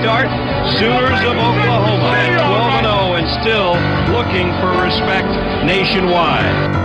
start. Sooners of Oklahoma at 12 0 and still looking for respect nationwide.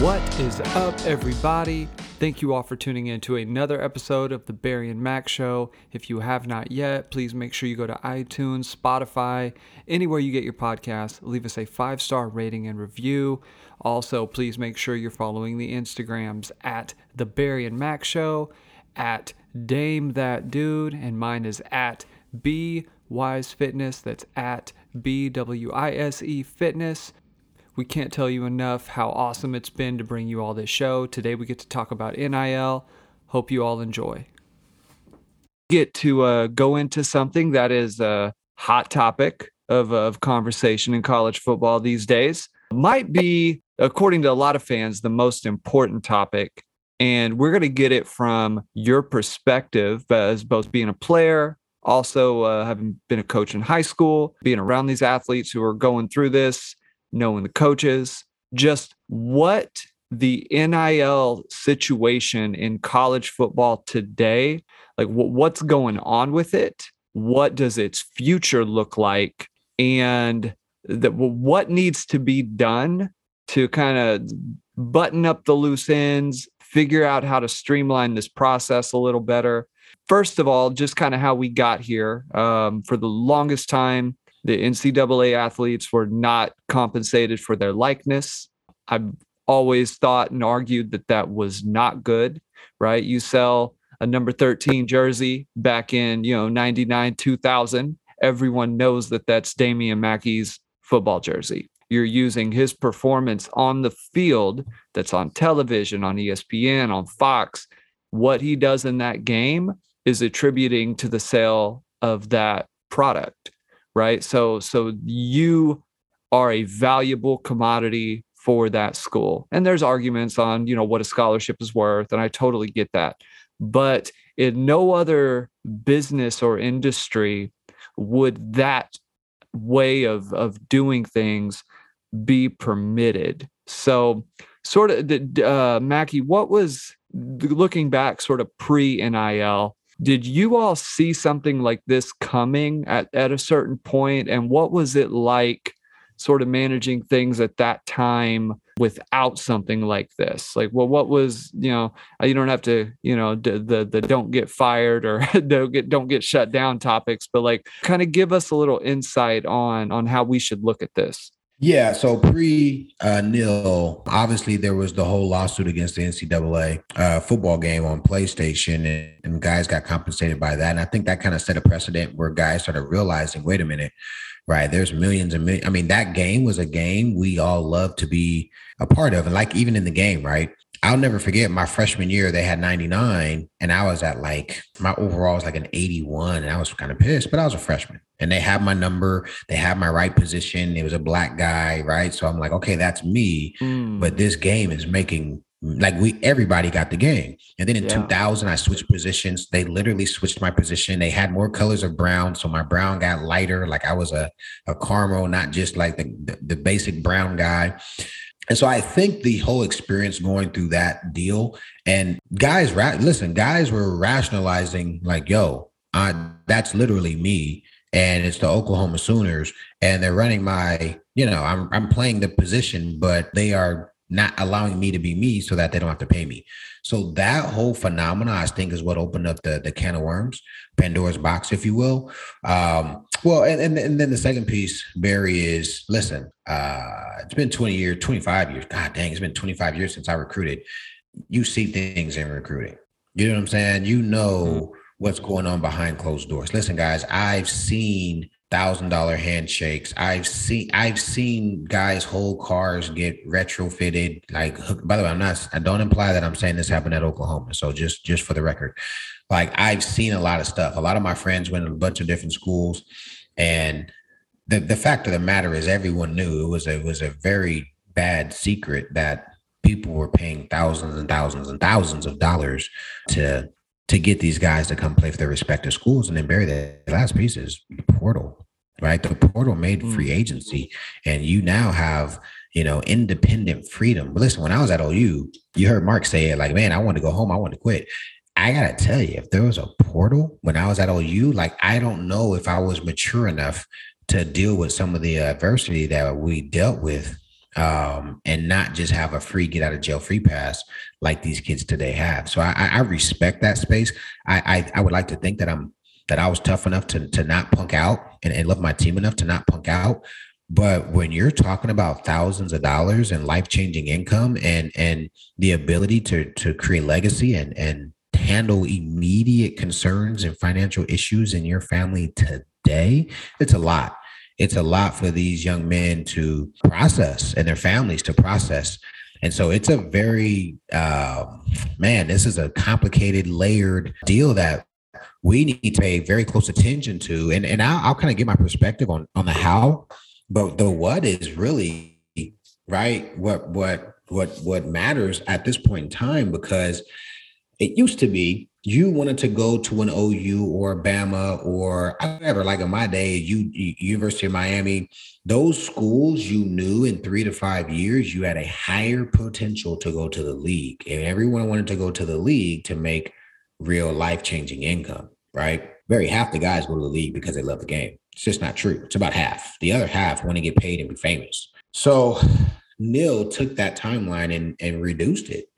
What is up, everybody? Thank you all for tuning in to another episode of the Barry and Mack Show. If you have not yet, please make sure you go to iTunes, Spotify, anywhere you get your podcasts. Leave us a five star rating and review. Also, please make sure you're following the Instagrams at the Barry and Mack Show, at Dame That Dude, and mine is at B Wise Fitness. That's at B W I S E Fitness. We can't tell you enough how awesome it's been to bring you all this show. Today we get to talk about NIL. Hope you all enjoy. Get to uh, go into something that is a hot topic of, of conversation in college football these days. Might be, according to a lot of fans, the most important topic. And we're going to get it from your perspective as both being a player, also uh, having been a coach in high school, being around these athletes who are going through this, knowing the coaches, just what the NIL situation in college football today, like what's going on with it? What does its future look like? And that what needs to be done to kind of button up the loose ends, figure out how to streamline this process a little better. First of all, just kind of how we got here. Um, for the longest time, the NCAA athletes were not compensated for their likeness. I've always thought and argued that that was not good, right? You sell a number 13 jersey back in, you know, 99, 2000. Everyone knows that that's Damian Mackey's football jersey. You're using his performance on the field that's on television, on ESPN, on Fox. What he does in that game is attributing to the sale of that product right so so you are a valuable commodity for that school and there's arguments on you know what a scholarship is worth and i totally get that but in no other business or industry would that way of of doing things be permitted. So sort of uh, Mackey what was looking back sort of pre nil did you all see something like this coming at, at a certain point? and what was it like sort of managing things at that time without something like this? Like well what was you know uh, you don't have to you know the the, the don't get fired or don't get don't get shut down topics but like kind of give us a little insight on on how we should look at this yeah, so pre uh, nil, obviously there was the whole lawsuit against the NCAA uh, football game on PlayStation, and, and guys got compensated by that. And I think that kind of set a precedent where guys started realizing, wait a minute, right? There's millions and millions. I mean, that game was a game we all love to be a part of, and like even in the game, right? I'll never forget my freshman year, they had 99, and I was at like my overall was like an 81, and I was kind of pissed, but I was a freshman and they had my number, they had my right position. It was a black guy, right? So I'm like, okay, that's me. Mm. But this game is making like we everybody got the game. And then in yeah. 2000, I switched positions. They literally switched my position. They had more colors of brown, so my brown got lighter. Like I was a a caramel, not just like the the, the basic brown guy. And so I think the whole experience going through that deal and guys, ra- listen, guys were rationalizing like, yo, uh, that's literally me. And it's the Oklahoma Sooners. And they're running my, you know, I'm, I'm playing the position, but they are not allowing me to be me so that they don't have to pay me. So that whole phenomena, I think, is what opened up the, the can of worms, Pandora's box, if you will. Um, well, and, and, and then the second piece, Barry, is listen, uh, it's been 20 years, 25 years. God dang, it's been 25 years since I recruited. You see things in recruiting. You know what I'm saying? You know mm-hmm. what's going on behind closed doors. Listen, guys, I've seen thousand dollar handshakes. I've seen I've seen guys' whole cars get retrofitted. Like, by the way, I'm not. I don't imply that I'm saying this happened at Oklahoma. So just just for the record, like I've seen a lot of stuff. A lot of my friends went to a bunch of different schools, and the the fact of the matter is, everyone knew it was a it was a very bad secret that people were paying thousands and thousands and thousands of dollars to to get these guys to come play for their respective schools. And then Barry the last piece is the portal, right? The portal made free mm. agency, and you now have you know, independent freedom. But listen, when I was at OU, you heard Mark say it like, man, I want to go home. I want to quit. I gotta tell you, if there was a portal when I was at OU, like I don't know if I was mature enough to deal with some of the adversity that we dealt with um, and not just have a free get out of jail free pass like these kids today have. So I, I respect that space. I, I, I would like to think that I'm that I was tough enough to to not punk out and, and love my team enough to not punk out. But when you're talking about thousands of dollars and life changing income and and the ability to to create legacy and and handle immediate concerns and financial issues in your family today, it's a lot. It's a lot for these young men to process and their families to process. And so it's a very, uh, man, this is a complicated, layered deal that we need to pay very close attention to. And, and I'll, I'll kind of give my perspective on, on the how, but the what is really right. What, what, what, what matters at this point in time, because it used to be you wanted to go to an OU or Bama or whatever, like in my day, you, University of Miami, those schools you knew in three to five years, you had a higher potential to go to the league. And everyone wanted to go to the league to make real life changing income, right? Very half the guys go to the league because they love the game. It's just not true. It's about half. The other half want to get paid and be famous. So NIL took that timeline and, and reduced it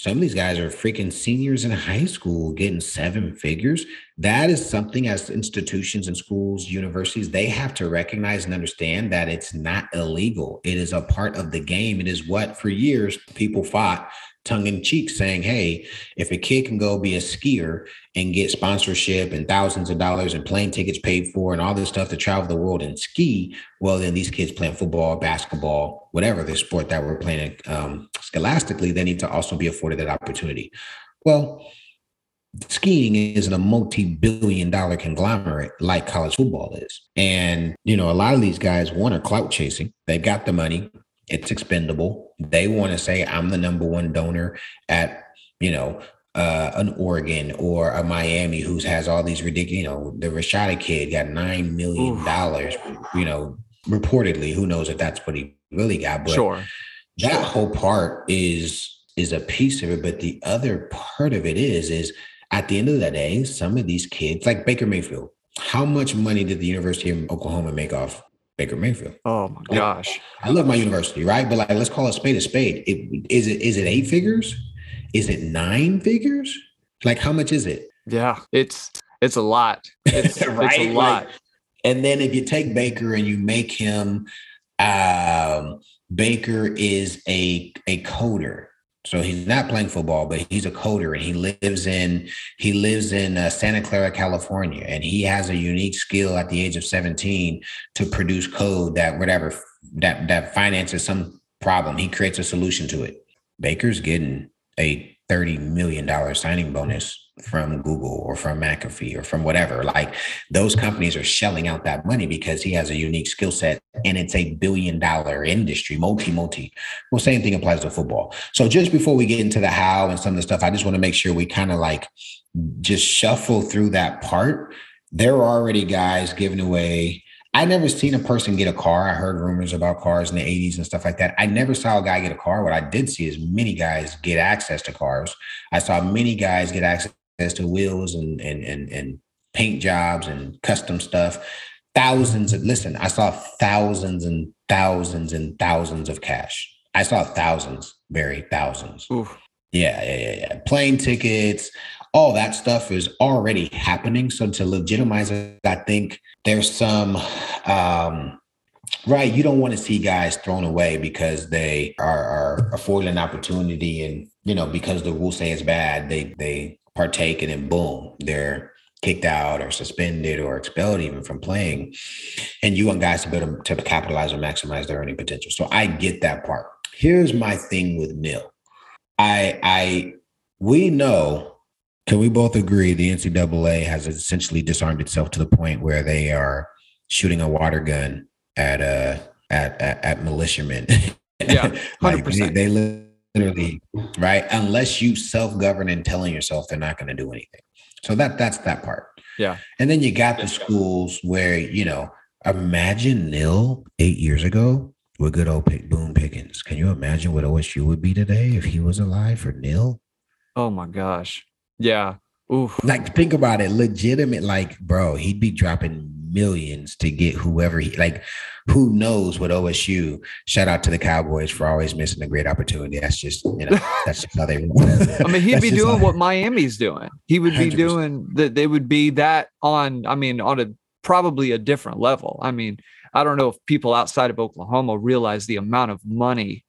some of these guys are freaking seniors in high school getting seven figures. That is something as institutions and schools, universities, they have to recognize and understand that it's not illegal. It is a part of the game. It is what for years people fought tongue in cheek saying, hey, if a kid can go be a skier and get sponsorship and thousands of dollars and plane tickets paid for and all this stuff to travel the world and ski, well, then these kids playing football, basketball, whatever the sport that we're playing um, scholastically, they need to also be afforded that opportunity. Well, skiing isn't a multi-billion dollar conglomerate like college football is. And, you know, a lot of these guys, want are clout chasing. They've got the money it's expendable. They want to say I'm the number one donor at, you know, uh, an Oregon or a Miami who has all these ridiculous, you know, the Rashada kid got nine million dollars, you know, reportedly. Who knows if that's what he really got? But sure. that whole part is is a piece of it. But the other part of it is, is at the end of the day, some of these kids, like Baker Mayfield, how much money did the University of Oklahoma make off Baker Mayfield. Oh my gosh. I love my university, right? But like let's call a spade a spade. It, is it is it eight figures? Is it nine figures? Like how much is it? Yeah, it's it's a lot. It's, right? it's a lot. Like, and then if you take Baker and you make him um Baker is a a coder. So he's not playing football, but he's a coder, and he lives in he lives in uh, Santa Clara, California, and he has a unique skill at the age of seventeen to produce code that whatever that that finances some problem. He creates a solution to it. Baker's getting a thirty million dollar signing bonus from Google or from McAfee or from whatever. Like those companies are shelling out that money because he has a unique skill set and it's a billion dollar industry, multi, multi. Well, same thing applies to football. So just before we get into the how and some of the stuff, I just want to make sure we kind of like just shuffle through that part. There are already guys giving away. I never seen a person get a car. I heard rumors about cars in the 80s and stuff like that. I never saw a guy get a car. What I did see is many guys get access to cars. I saw many guys get access to wheels and and and and paint jobs and custom stuff. Thousands of listen, I saw thousands and thousands and thousands of cash. I saw thousands, very thousands. Oof. Yeah, yeah, yeah, yeah. Plane tickets, all that stuff is already happening. So to legitimize it, I think there's some um right you don't want to see guys thrown away because they are, are afforded an opportunity and you know because the rules say it's bad they they partake and then boom, they're kicked out or suspended or expelled even from playing. And you want guys to be able to, to capitalize or maximize their earning potential. So I get that part. Here's my thing with NIL. I I we know, can we both agree the NCAA has essentially disarmed itself to the point where they are shooting a water gun at uh at at, at militiamen. Yeah, 100%. like they, they literally right unless you self-govern and telling yourself they're not going to do anything so that that's that part yeah and then you got the schools where you know imagine nil eight years ago with good old Pick, Boone Pickens. Can you imagine what OSU would be today if he was alive for nil? Oh my gosh. Yeah. Oof. Like, think about it. Legitimate, like, bro, he'd be dropping millions to get whoever he like. Who knows what OSU? Shout out to the Cowboys for always missing a great opportunity. That's just you know that's just how they. I mean, he'd be doing what Miami's doing. He would be 100%. doing that. They would be that on. I mean, on a probably a different level. I mean, I don't know if people outside of Oklahoma realize the amount of money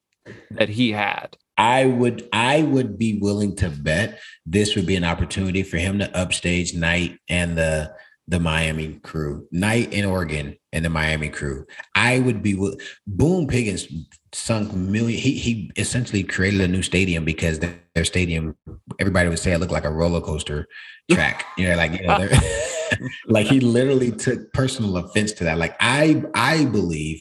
that he had. I would I would be willing to bet this would be an opportunity for him to upstage Knight and the the Miami crew, Knight in Oregon and the Miami crew. I would be with Boone Pickens sunk million. He he essentially created a new stadium because their stadium, everybody would say it looked like a roller coaster track. you know, like you know, like he literally took personal offense to that. Like I I believe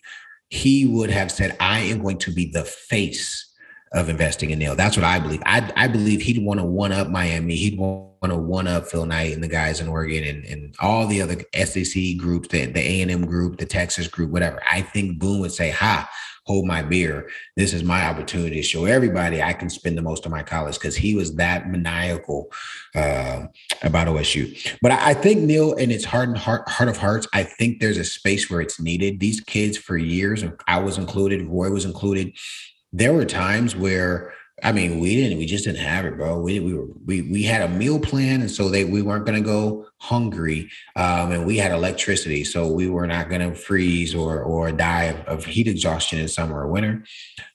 he would have said, I am going to be the face of investing in NIL. That's what I believe. I, I believe he'd want to one up Miami. He'd want to one up Phil Knight and the guys in Oregon and, and all the other SEC groups, the, A&M group, the Texas group, whatever. I think Boone would say, ha, hold my beer. This is my opportunity to show everybody I can spend the most of my college because he was that maniacal uh, about OSU. But I, I, think NIL, in its heart and heart, heart of hearts, I think there's a space where it's needed. These kids for years, I was included, Roy was included, there were times where I mean, we didn't, we just didn't have it, bro. We we were we we had a meal plan, and so they we weren't gonna go hungry. Um, and we had electricity, so we were not gonna freeze or or die of, of heat exhaustion in summer or winter.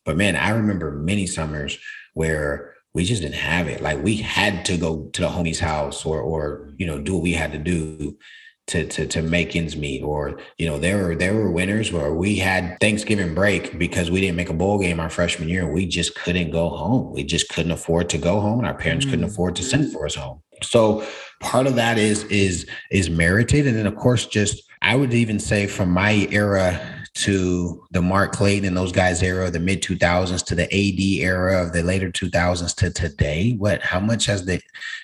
But man, I remember many summers where we just didn't have it. Like we had to go to the homie's house or or you know do what we had to do to to to make ends meet or you know there were there were winners where we had Thanksgiving break because we didn't make a bowl game our freshman year. And we just couldn't go home. We just couldn't afford to go home and our parents mm. couldn't afford to send for us home. So part of that is is is merited. And then of course just I would even say from my era to the Mark Clayton and those guys era, the mid 2000s to the AD era of the later 2000s to today, what how much has the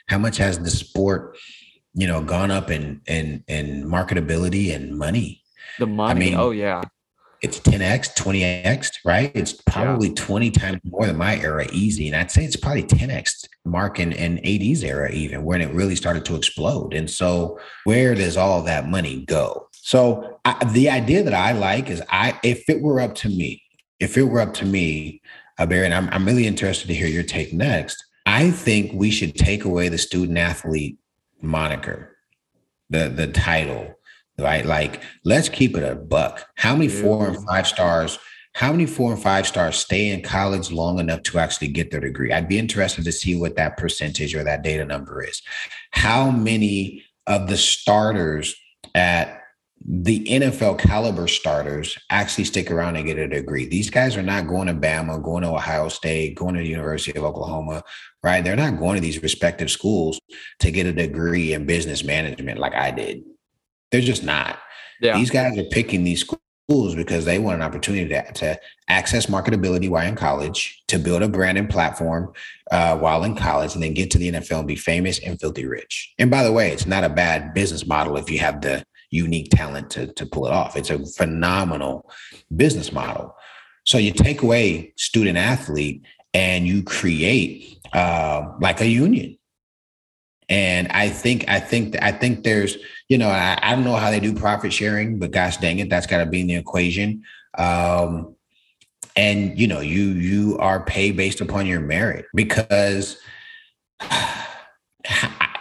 how much has the sport you know, gone up in in in marketability and money. The money. I mean, oh yeah. It's 10x, 20x, right? It's probably yeah. 20 times more than my era easy. And I'd say it's probably 10x Mark in, and AD's era, even when it really started to explode. And so where does all that money go? So I, the idea that I like is I if it were up to me, if it were up to me, uh, Barry, and I'm, I'm really interested to hear your take next. I think we should take away the student athlete moniker, the the title, right? Like, let's keep it a buck. How many four and mm-hmm. five stars? How many four and five stars stay in college long enough to actually get their degree? I'd be interested to see what that percentage or that data number is. How many of the starters at the NFL caliber starters actually stick around and get a degree. These guys are not going to Bama, going to Ohio State, going to the University of Oklahoma, right? They're not going to these respective schools to get a degree in business management like I did. They're just not. Yeah. These guys are picking these schools because they want an opportunity to, to access marketability while in college, to build a brand and platform uh, while in college, and then get to the NFL and be famous and filthy rich. And by the way, it's not a bad business model if you have the unique talent to, to pull it off. It's a phenomenal business model. So you take away student athlete and you create uh, like a union. And I think I think I think there's you know I, I don't know how they do profit sharing, but gosh dang it, that's got to be in the equation. Um, and you know you you are paid based upon your merit because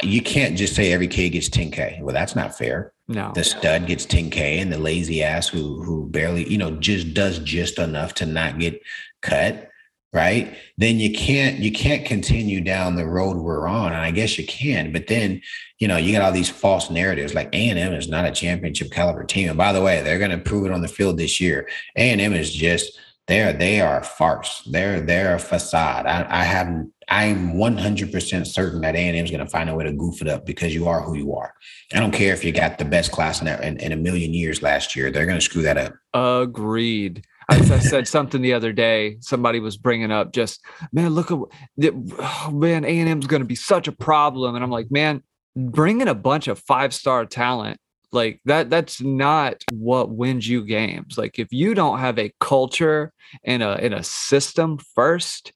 you can't just say every kid gets 10k. Well, that's not fair. No. The stud gets 10K and the lazy ass who who barely, you know, just does just enough to not get cut, right? Then you can't you can't continue down the road we're on. And I guess you can, but then, you know, you got all these false narratives like A&M is not a championship caliber team. And by the way, they're going to prove it on the field this year. A&M is just they're they are a farce. They're they're a facade. I, I have I'm 100% certain that A&M is going to find a way to goof it up because you are who you are. I don't care if you got the best class in, in, in a million years last year. They're going to screw that up. Agreed. I, I said something the other day. Somebody was bringing up just, man, look at, oh, man, A&M is going to be such a problem. And I'm like, man, bringing a bunch of five-star talent Like that that's not what wins you games. Like if you don't have a culture and a and a system first,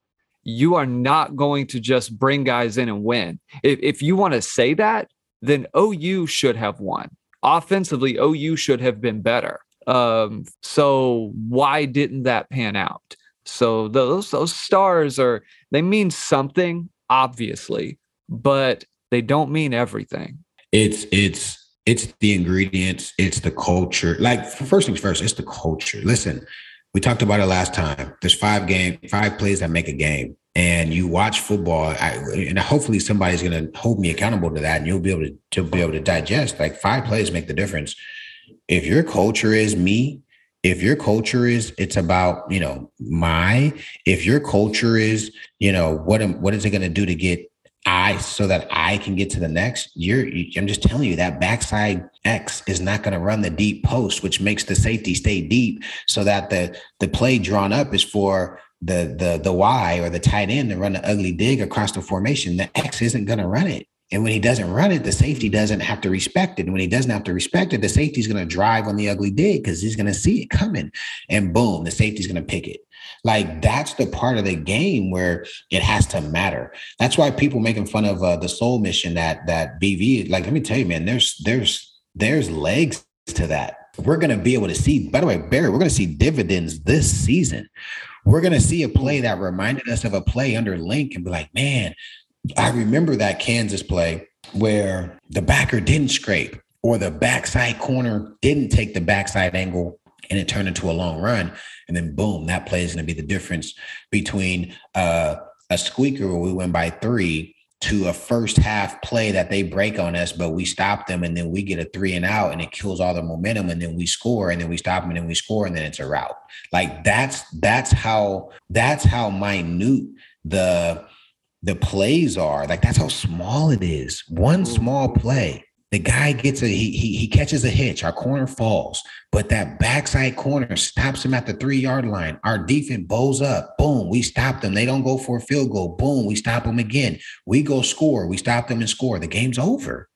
you are not going to just bring guys in and win. If if you want to say that, then OU should have won. Offensively, OU should have been better. Um, so why didn't that pan out? So those those stars are they mean something, obviously, but they don't mean everything. It's it's it's the ingredients, it's the culture. Like first things first, it's the culture. Listen, we talked about it last time. There's five game, five plays that make a game. And you watch football, I, and hopefully somebody's going to hold me accountable to that, and you'll be able to, to be able to digest. Like five plays make the difference. If your culture is me, if your culture is it's about you know my if your culture is you know what am, what is it going to do to get I so that I can get to the next. You're I'm just telling you that backside X is not going to run the deep post, which makes the safety stay deep so that the the play drawn up is for the the the Y or the tight end to run the ugly dig across the formation. The X isn't going to run it. And when he doesn't run it, the safety doesn't have to respect it. And when he doesn't have to respect it, the safety's going to drive on the ugly dig because he's going to see it coming. And boom, the safety's going to pick it. Like that's the part of the game where it has to matter. That's why people making fun of uh, the soul mission that that BV. Like, let me tell you, man, there's there's there's legs to that. We're gonna be able to see. By the way, Barry, we're gonna see dividends this season. We're gonna see a play that reminded us of a play under Link and be like, man, I remember that Kansas play where the backer didn't scrape or the backside corner didn't take the backside angle and it turned into a long run. And then boom, that play is going to be the difference between uh, a squeaker where we win by three to a first half play that they break on us, but we stop them and then we get a three and out and it kills all the momentum and then we score and then we stop them and then we score and then it's a route. Like that's that's how that's how minute the the plays are. Like that's how small it is. One small play the guy gets a he, he he catches a hitch. Our corner falls, but that backside corner stops him at the three yard line. Our defense bows up. Boom, we stop them. They don't go for a field goal. Boom, we stop them again. We go score. We stop them and score. The game's over.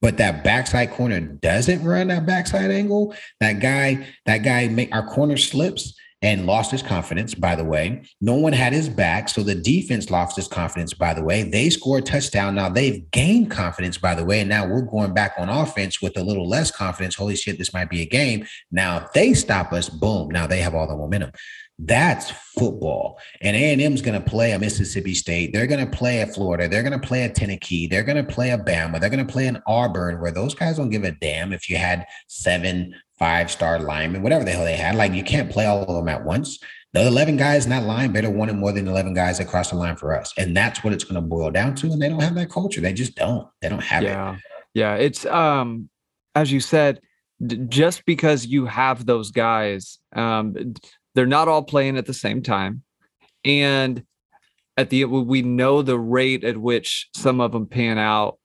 But that backside corner doesn't run that backside angle. That guy, that guy make our corner slips and lost his confidence, by the way. No one had his back. So the defense lost his confidence, by the way. They scored a touchdown. Now they've gained confidence, by the way. And now we're going back on offense with a little less confidence. Holy shit, this might be a game. Now, if they stop us, boom. Now they have all the momentum. That's football. And A&M is going to play a Mississippi State. They're going to play a Florida. They're going to play a Tennessee. They're going to play a Bama. They're going to play an Auburn where those guys don't give a damn if you had seven five star linemen, whatever the hell they had. Like you can't play all of them at once. The 11 guys in that line better want it more than 11 guys across the line for us. And that's what it's going to boil down to. And they don't have that culture. They just don't. They don't have yeah. it. Yeah. It's, um, as you said, just because you have those guys, um, they're not all playing at the same time. And at the we know the rate at which some of them pan out,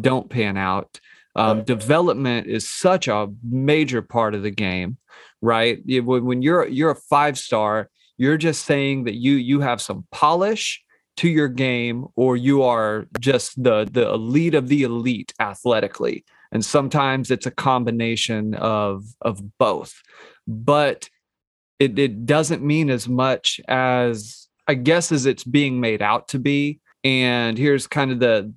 don't pan out. Um, development is such a major part of the game, right? When you're you're a five star, you're just saying that you you have some polish to your game, or you are just the the elite of the elite athletically. And sometimes it's a combination of of both, but it it doesn't mean as much as I guess as it's being made out to be. And here's kind of the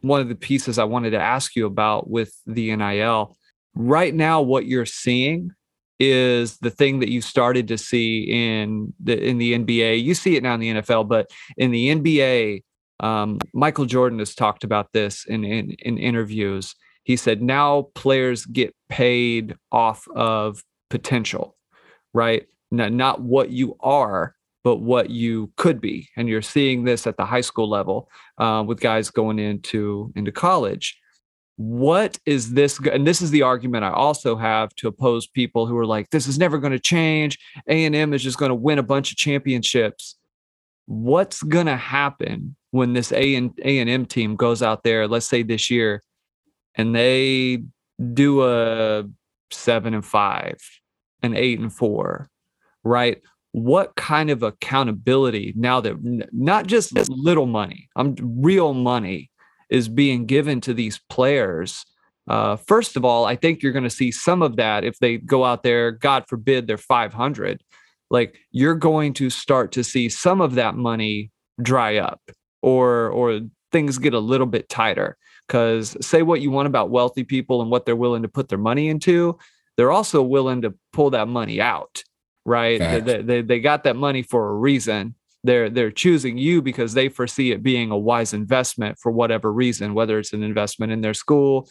one of the pieces I wanted to ask you about with the NIL. Right now, what you're seeing is the thing that you started to see in the in the NBA. You see it now in the NFL, but in the NBA, um, Michael Jordan has talked about this in, in in interviews. He said now players get paid off of potential, right? Not, not what you are, but what you could be. And you're seeing this at the high school level uh, with guys going into into college. What is this? And this is the argument I also have to oppose people who are like, "This is never going to change. A and M is just going to win a bunch of championships." What's going to happen when this A and A and M team goes out there? Let's say this year, and they do a seven and five, an eight and four, right? what kind of accountability now that not just little money, I'm real money is being given to these players. Uh, first of all, I think you're going to see some of that if they go out there, God forbid, they're 500. Like you're going to start to see some of that money dry up or or things get a little bit tighter because say what you want about wealthy people and what they're willing to put their money into they're also willing to pull that money out right? They, they, they got that money for a reason. They're they're choosing you because they foresee it being a wise investment for whatever reason whether it's an investment in their school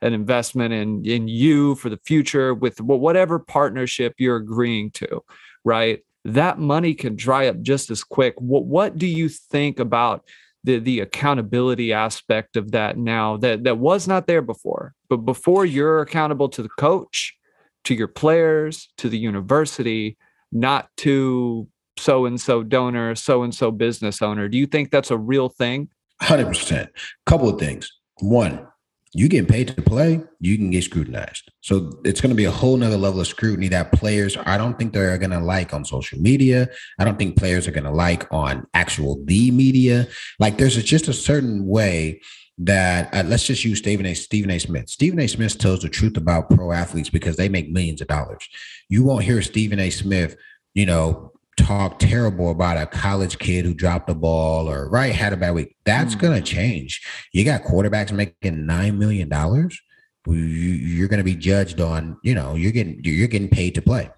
an investment in in you for the future with whatever partnership you're agreeing to right? That money can dry up just as quick. What what do you think about the the accountability aspect of that now that that was not there before? But before you're accountable to the coach to your players to the university not to so and so donor so and so business owner do you think that's a real thing 100% couple of things one you get paid to play, you can get scrutinized. So it's going to be a whole nother level of scrutiny that players, I don't think they're going to like on social media. I don't think players are going to like on actual the media. Like there's just a certain way that uh, let's just use Stephen A. Stephen A. Smith. Stephen A. Smith tells the truth about pro athletes because they make millions of dollars. You won't hear Stephen A. Smith, you know, talk terrible about a college kid who dropped the ball or right had a bad week. That's mm. going to change. You got quarterbacks making nine million dollars. You're going to be judged on. You know, you're getting you're getting paid to play.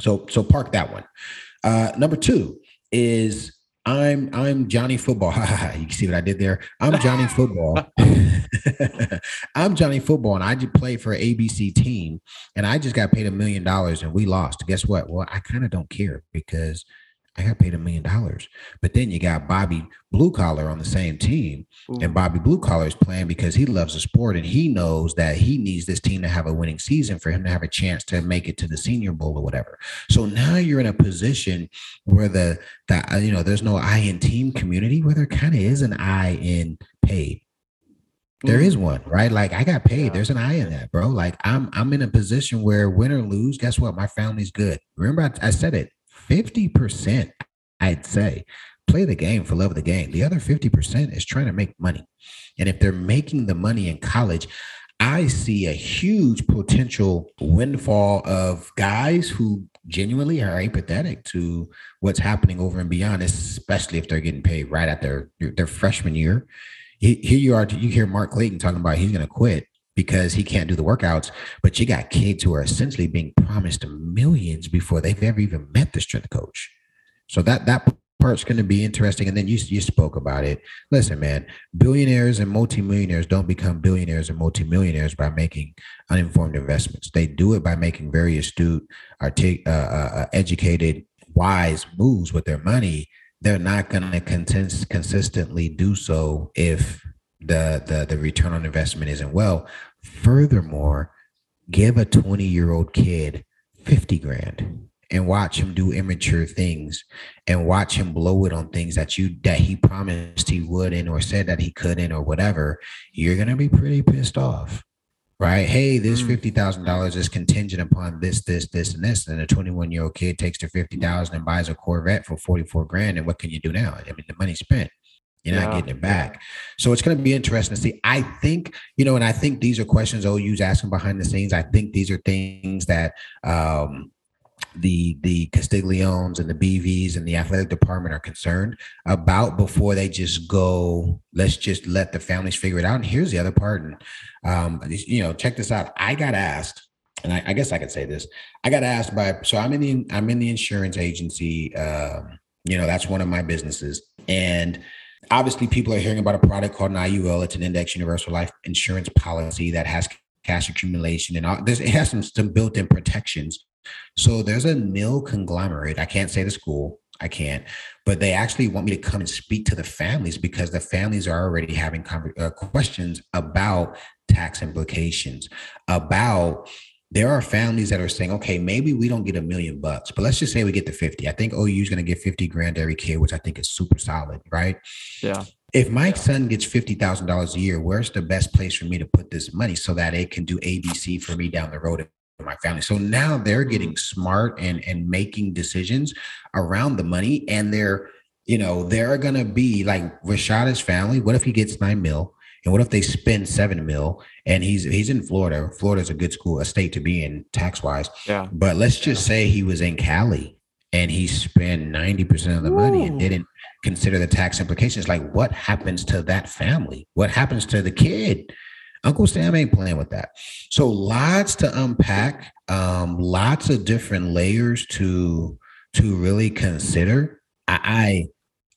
So so park that one. Uh, number two is I'm I'm Johnny Football. you can see what I did there? I'm Johnny Football. I'm Johnny Football, and I just played for an ABC team, and I just got paid a million dollars, and we lost. Guess what? Well, I kind of don't care because I got paid a million dollars. But then you got Bobby Blue Collar on the same team. Ooh. And Bobby Blue Collar is playing because he loves the sport and he knows that he needs this team to have a winning season for him to have a chance to make it to the senior bowl or whatever. So now you're in a position where the that uh, you know there's no I in team community where there kind of is an I in paid. There is one, right? Like I got paid. There's an I in that, bro. Like I'm I'm in a position where win or lose, guess what? My family's good. Remember, I, I said it 50%, I'd say, play the game for love of the game. The other 50% is trying to make money. And if they're making the money in college, I see a huge potential windfall of guys who genuinely are apathetic to what's happening over and beyond, especially if they're getting paid right at their their freshman year. Here you are, you hear Mark Clayton talking about he's going to quit because he can't do the workouts. But you got kids who are essentially being promised millions before they've ever even met the strength coach. So that that part's going to be interesting. And then you you spoke about it. Listen, man, billionaires and multimillionaires don't become billionaires and multimillionaires by making uninformed investments. They do it by making very astute, artic- uh, uh, uh educated, wise moves with their money. They're not going to consistently do so if the the the return on investment isn't well. Furthermore, give a 20 year old kid 50 grand and watch him do immature things and watch him blow it on things that you that he promised he wouldn't or said that he couldn't or whatever you're gonna be pretty pissed off right hey this mm. $50000 is contingent upon this this this and this and a 21 year old kid takes the 50000 and buys a corvette for 44 grand and what can you do now i mean the money's spent you're not getting it back. So it's going to be interesting to see. I think, you know, and I think these are questions OU's asking behind the scenes. I think these are things that um, the the Castigliones and the BVs and the athletic department are concerned about before they just go, let's just let the families figure it out. And here's the other part. And um, you know, check this out. I got asked, and I, I guess I could say this. I got asked by so I'm in the I'm in the insurance agency. Um, you know, that's one of my businesses. And obviously people are hearing about a product called an IUL. It's an index universal life insurance policy that has cash accumulation and all, it has some, some built-in protections. So there's a nil conglomerate. I can't say the school. I can't, but they actually want me to come and speak to the families because the families are already having uh, questions about tax implications, about there are families that are saying, okay, maybe we don't get a million bucks, but let's just say we get the 50. I think OU is going to get 50 grand every kid, which I think is super solid, right? Yeah. If my yeah. son gets $50,000 a year, where's the best place for me to put this money so that it can do ABC for me down the road for my family. So now they're getting mm-hmm. smart and and making decisions around the money and they're you know, they're gonna be like Rashada's family. What if he gets nine mil? And what if they spend seven mil and he's he's in Florida? Florida's a good school, a state to be in tax wise. Yeah. But let's just say he was in Cali and he spent 90% of the money and didn't consider the tax implications. Like, what happens to that family? What happens to the kid? Uncle Sam ain't playing with that. So lots to unpack, um, lots of different layers to to really consider. I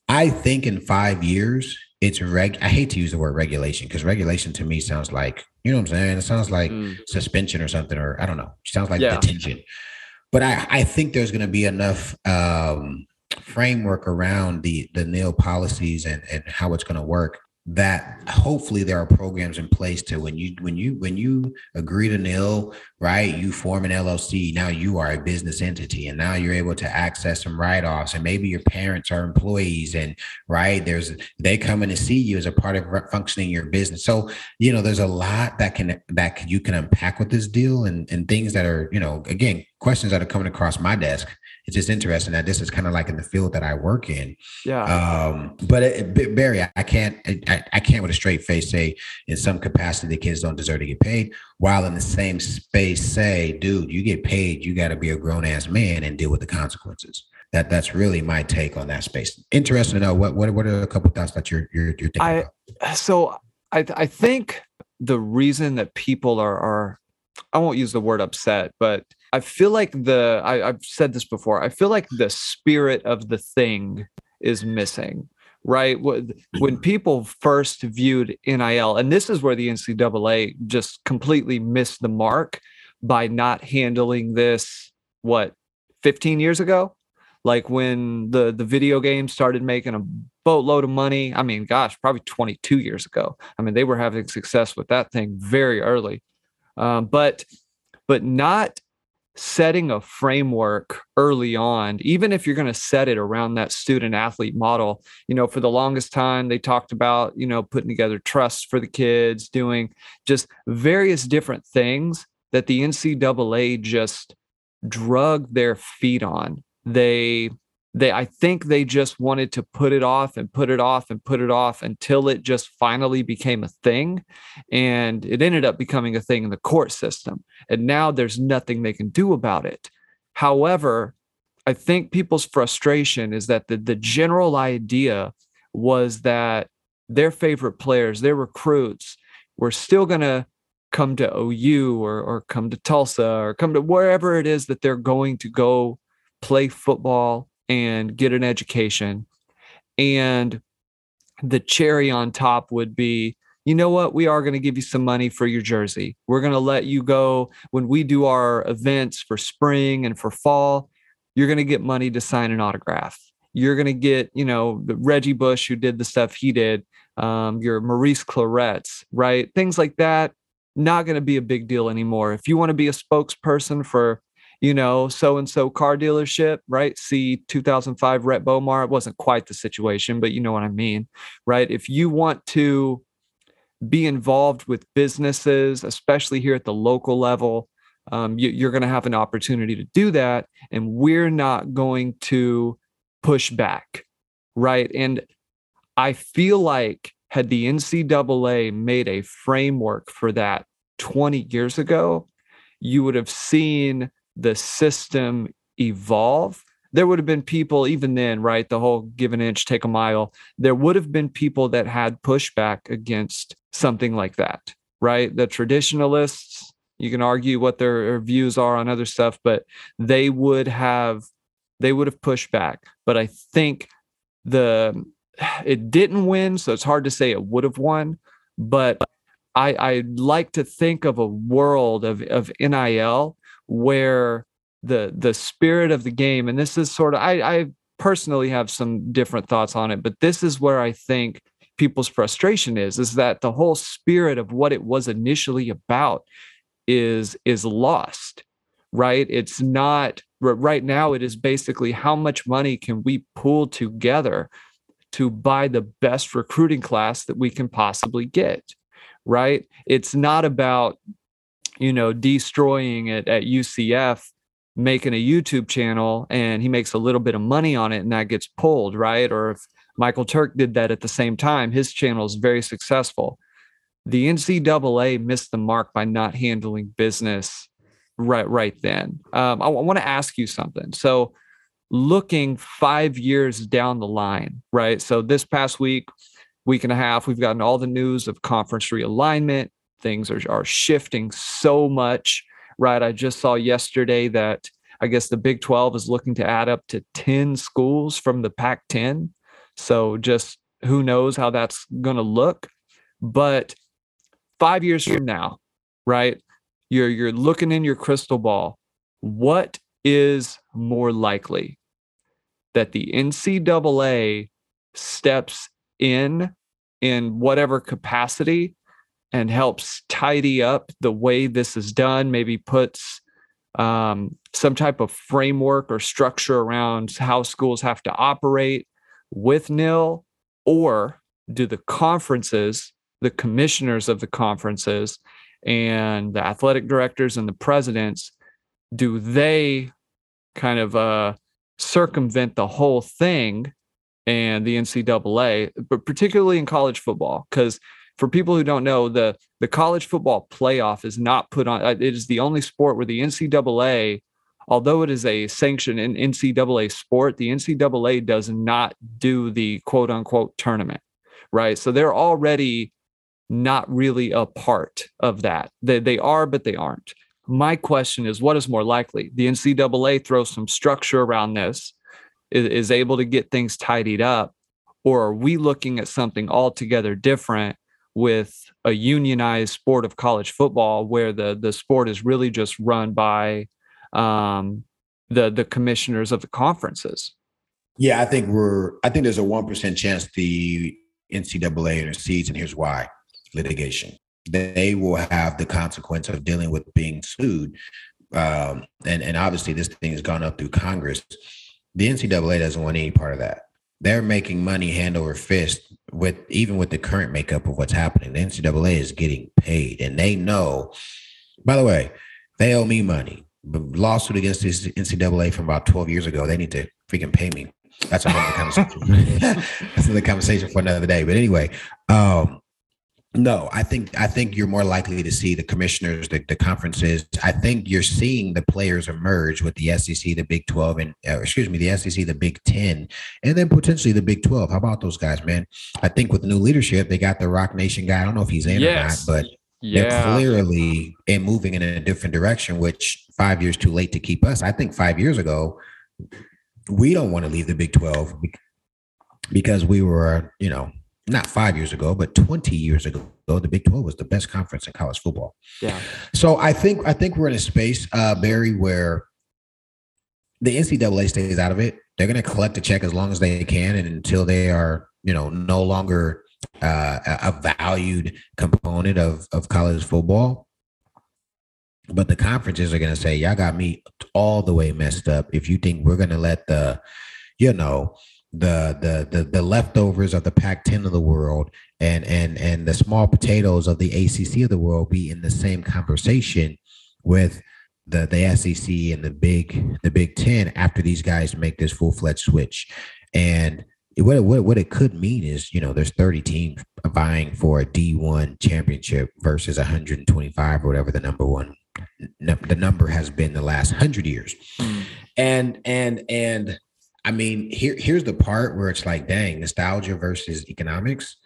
I, I think in five years, it's reg. I hate to use the word regulation because regulation to me sounds like you know what I'm saying. It sounds like mm. suspension or something, or I don't know. It sounds like yeah. detention. But I, I think there's going to be enough um, framework around the the nil policies and and how it's going to work that hopefully there are programs in place to when you when you when you agree to nil right? You form an llc now you are a business entity and now you're able to access some write-offs and maybe your parents are employees and right? There's they come in to see you as a part of functioning your business. So you know there's a lot that can that you can unpack with this deal and and things that are you know again questions that are coming across my desk it's just interesting that this is kind of like in the field that I work in. Yeah. Um, but it, Barry, I can't, I, I can't with a straight face say in some capacity the kids don't deserve to get paid, while in the same space say, dude, you get paid, you got to be a grown ass man and deal with the consequences. That that's really my take on that space. Interesting to know what what what are a couple thoughts that you're you're, you're thinking I, about? So I I think the reason that people are are I won't use the word upset, but I feel like the I, have said this before. I feel like the spirit of the thing is missing, right? When mm-hmm. people first viewed NIL, and this is where the NCAA just completely missed the mark by not handling this. What 15 years ago, like when the the video game started making a boatload of money. I mean, gosh, probably 22 years ago. I mean, they were having success with that thing very early, um, but but not setting a framework early on even if you're going to set it around that student athlete model. You know for the longest time they talked about you know putting together trusts for the kids doing just various different things that the ncaa just drug their feet on. They they i think they just wanted to put it off and put it off and put it off until it just finally became a thing. And it ended up becoming a thing in the court system. And now there's nothing they can do about it. However i think people's frustration is that the, the general idea was that their favorite players their recruits were still going to come to ou or, or come to tulsa or come to wherever it is that they're going to go play football and get an education. And the cherry on top would be you know what? We are going to give you some money for your jersey. We're going to let you go when we do our events for spring and for fall. You're going to get money to sign an autograph. You're going to get, you know, Reggie Bush who did the stuff he did, um, your Maurice Clarets, right? Things like that. Not going to be a big deal anymore. If you want to be a spokesperson for you know, so and so car dealership, right? See 2005 Rhett Bomar. It wasn't quite the situation, but you know what I mean, right? If you want to be involved with businesses, especially here at the local level, um, you, are going to have an opportunity to do that. And we're not going to push back, right? And I feel like had the NCAA made a framework for that 20 years ago, you would have seen the system evolve there would have been people even then right the whole give an inch take a mile there would have been people that had pushback against something like that right? The traditionalists you can argue what their views are on other stuff but they would have they would have pushed back. But i think the it didn't win so it's hard to say it would have won but i i like to think of a world of of nil where the the spirit of the game and this is sort of I, I personally have some different thoughts on it but this is where i think people's frustration is is that the whole spirit of what it was initially about is is lost right? It's not right now it is basically how much money can we pool together to buy the best recruiting class that we can possibly get right? It's not about you know, Deestroying it at UCF, making a YouTube channel and he makes a little bit of money on it and that gets pulled, right? Or if Michael Turk did that at the same time, his channel is very successful. the NCAA missed the mark by not handling business right right then. Um, I, I want to ask you something. So, looking five years down the line, right? So this past week, week and a half, we've gotten all the news of conference realignment. Things are are shifting so much, right? I just saw yesterday that I guess the Big 12 is looking to add up to 10 schools from the Pac 10. So just who knows how that's going to look. But five years from now, right? You're you're looking in your crystal ball. What is more likely that the NCAA steps in in whatever capacity and helps tidy up the way this is done, maybe puts um, some type of framework or structure around how schools have to operate with NIL, or do the conferences, the commissioners of the conferences, and the athletic directors and the presidents, do they kind of uh, circumvent the whole thing and the NCAA, but particularly in college football? Because for people who don't know, the the college football playoff is not put on. Uh, it is the only sport where the NCAA, although it is a sanctioned NCAA sport, the NCAA does not do the quote unquote tournament, right? So they're already not really a part of that. They they are, but they aren't. My question is, what is more likely? The NCAA throws some structure around this, is, is able to get things tidied up, or are we looking at something altogether different? With a unionized sport of college football where the the sport is really just run by um, the the commissioners of the conferences. Yeah, I think we're. I think there's a one percent chance the NCAA intercedes, and here's why: litigation. They will have the consequence of dealing with being sued, um, and and obviously this thing has gone up through Congress. The NCAA doesn't want any part of that. They're making money hand over fist with even with the current makeup of what's happening, the NCAA is getting paid, and they know. By the way, they owe me money. The lawsuit against the NCAA from about twelve years ago. They need to freaking pay me. That's another conversation. That's another conversation for another day. But anyway, um, no, I think I think you're more likely to see the commissioners, the, the conferences. I think you're seeing the players emerge with the SEC, the Big Twelve, and uh, excuse me, the SEC, the Big Ten, and then potentially the Big Twelve. How about those guys, man? I think with the new leadership, they got the Roc Nation guy. I don't know if he's in yes. or not, but yeah. they're clearly and moving in a different direction. Which five years too late to keep us. I think five years ago, we don't want to leave the Big Twelve because we were, you know, not five years ago, but 20 years ago, the Big 12 was the best conference in college football. Yeah. So I think I think we're in a space, uh, Barry, where the NCAA stays out of it. They're going to collect a check as long as they can, and until they are, you know, no longer uh, a valued component of of college football. But the conferences are going to say, "Y'all got me all the way messed up." If you think we're going to let the, you know, the the the the leftovers of the Pac-10 of the world and and and the small potatoes of the ACC of the world be in the same conversation with the the SEC and the big the Big Ten after these guys make this full fledged switch, and what what what it could mean is you know there's 30 teams vying for a D1 championship versus 125 or whatever the number one the number has been the last hundred years, mm. and and and I mean, here here's the part where it's like, dang, nostalgia versus economics.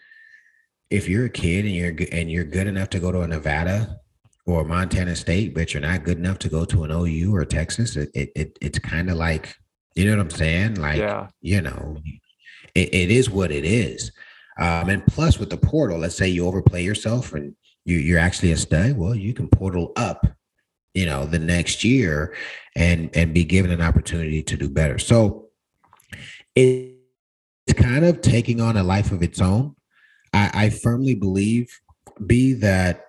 If you're a kid and you're and you're good enough to go to a Nevada or Montana State, but you're not good enough to go to an OU or Texas, it, it, it it's kind of like, you know what I'm saying? Like, yeah. you know, it, it is what it is. Um, and plus with the portal, let's say you overplay yourself and you, you're actually a stud. Well, you can portal up, you know, the next year and and be given an opportunity to do better. So it's kind of taking on a life of its own. I, I firmly believe, be that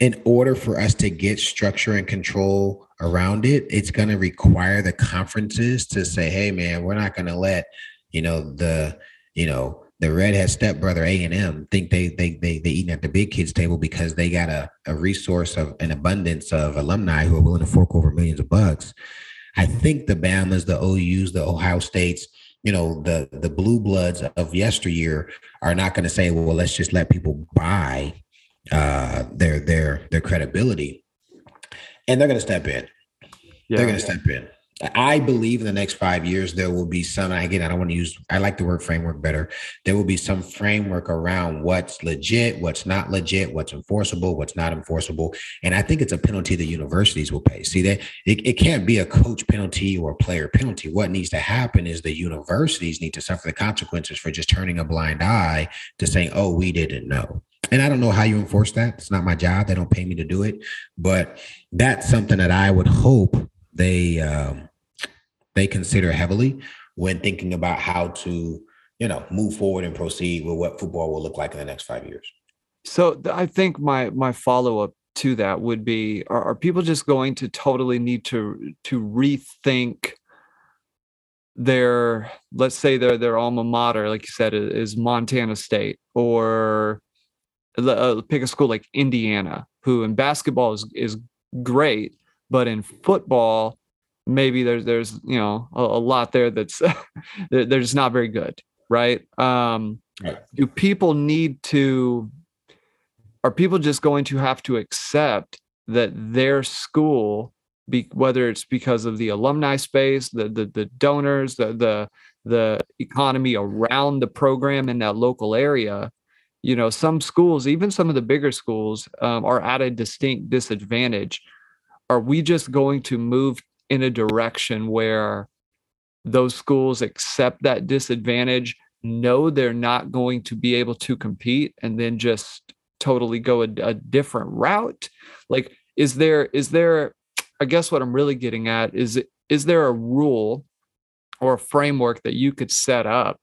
in order for us to get structure and control around it, it's going to require the conferences to say, "Hey, man, we're not going to let you know the you know the redhead stepbrother A and M think they they they they eating at the big kids table because they got a, a resource of an abundance of alumni who are willing to fork over millions of bucks." I think the Bama's, the OU's, the Ohio States, you know the the blue bloods of yesteryear are not going to say well let's just let people buy uh, their their their credibility, and they're going to step in. Yeah. They're going to step in. I believe in the next five years there will be some. Again, I don't want to use. I like the word framework better. There will be some framework around what's legit, what's not legit, what's enforceable, what's not enforceable, and I think it's a penalty the universities will pay. See that it, it can't be a coach penalty or a player penalty. What needs to happen is the universities need to suffer the consequences for just turning a blind eye to saying, "Oh, we didn't know." And I don't know how you enforce that. It's not my job. They don't pay me to do it, but that's something that I would hope they um, they consider heavily when thinking about how to you know move forward and proceed with what football will look like in the next five years. So I think my my follow up to that would be: are, are people just going to totally need to to rethink? their let's say their their alma mater like you said is montana state or uh, pick a school like indiana who in basketball is is great but in football maybe there's there's you know a, a lot there that's they're, they're just not very good right um right. do people need to are people just going to have to accept that their school be, whether it's because of the alumni space the the, the donors the the the economy around the program in that local area you know some schools even some of the bigger schools um, are at a distinct disadvantage are we just going to move in a direction where those schools accept that disadvantage, know they're not going to be able to compete, and then just totally go a, a different route? Like, is there, is there, I guess what I'm really getting at is, is there a rule or a framework that you could set up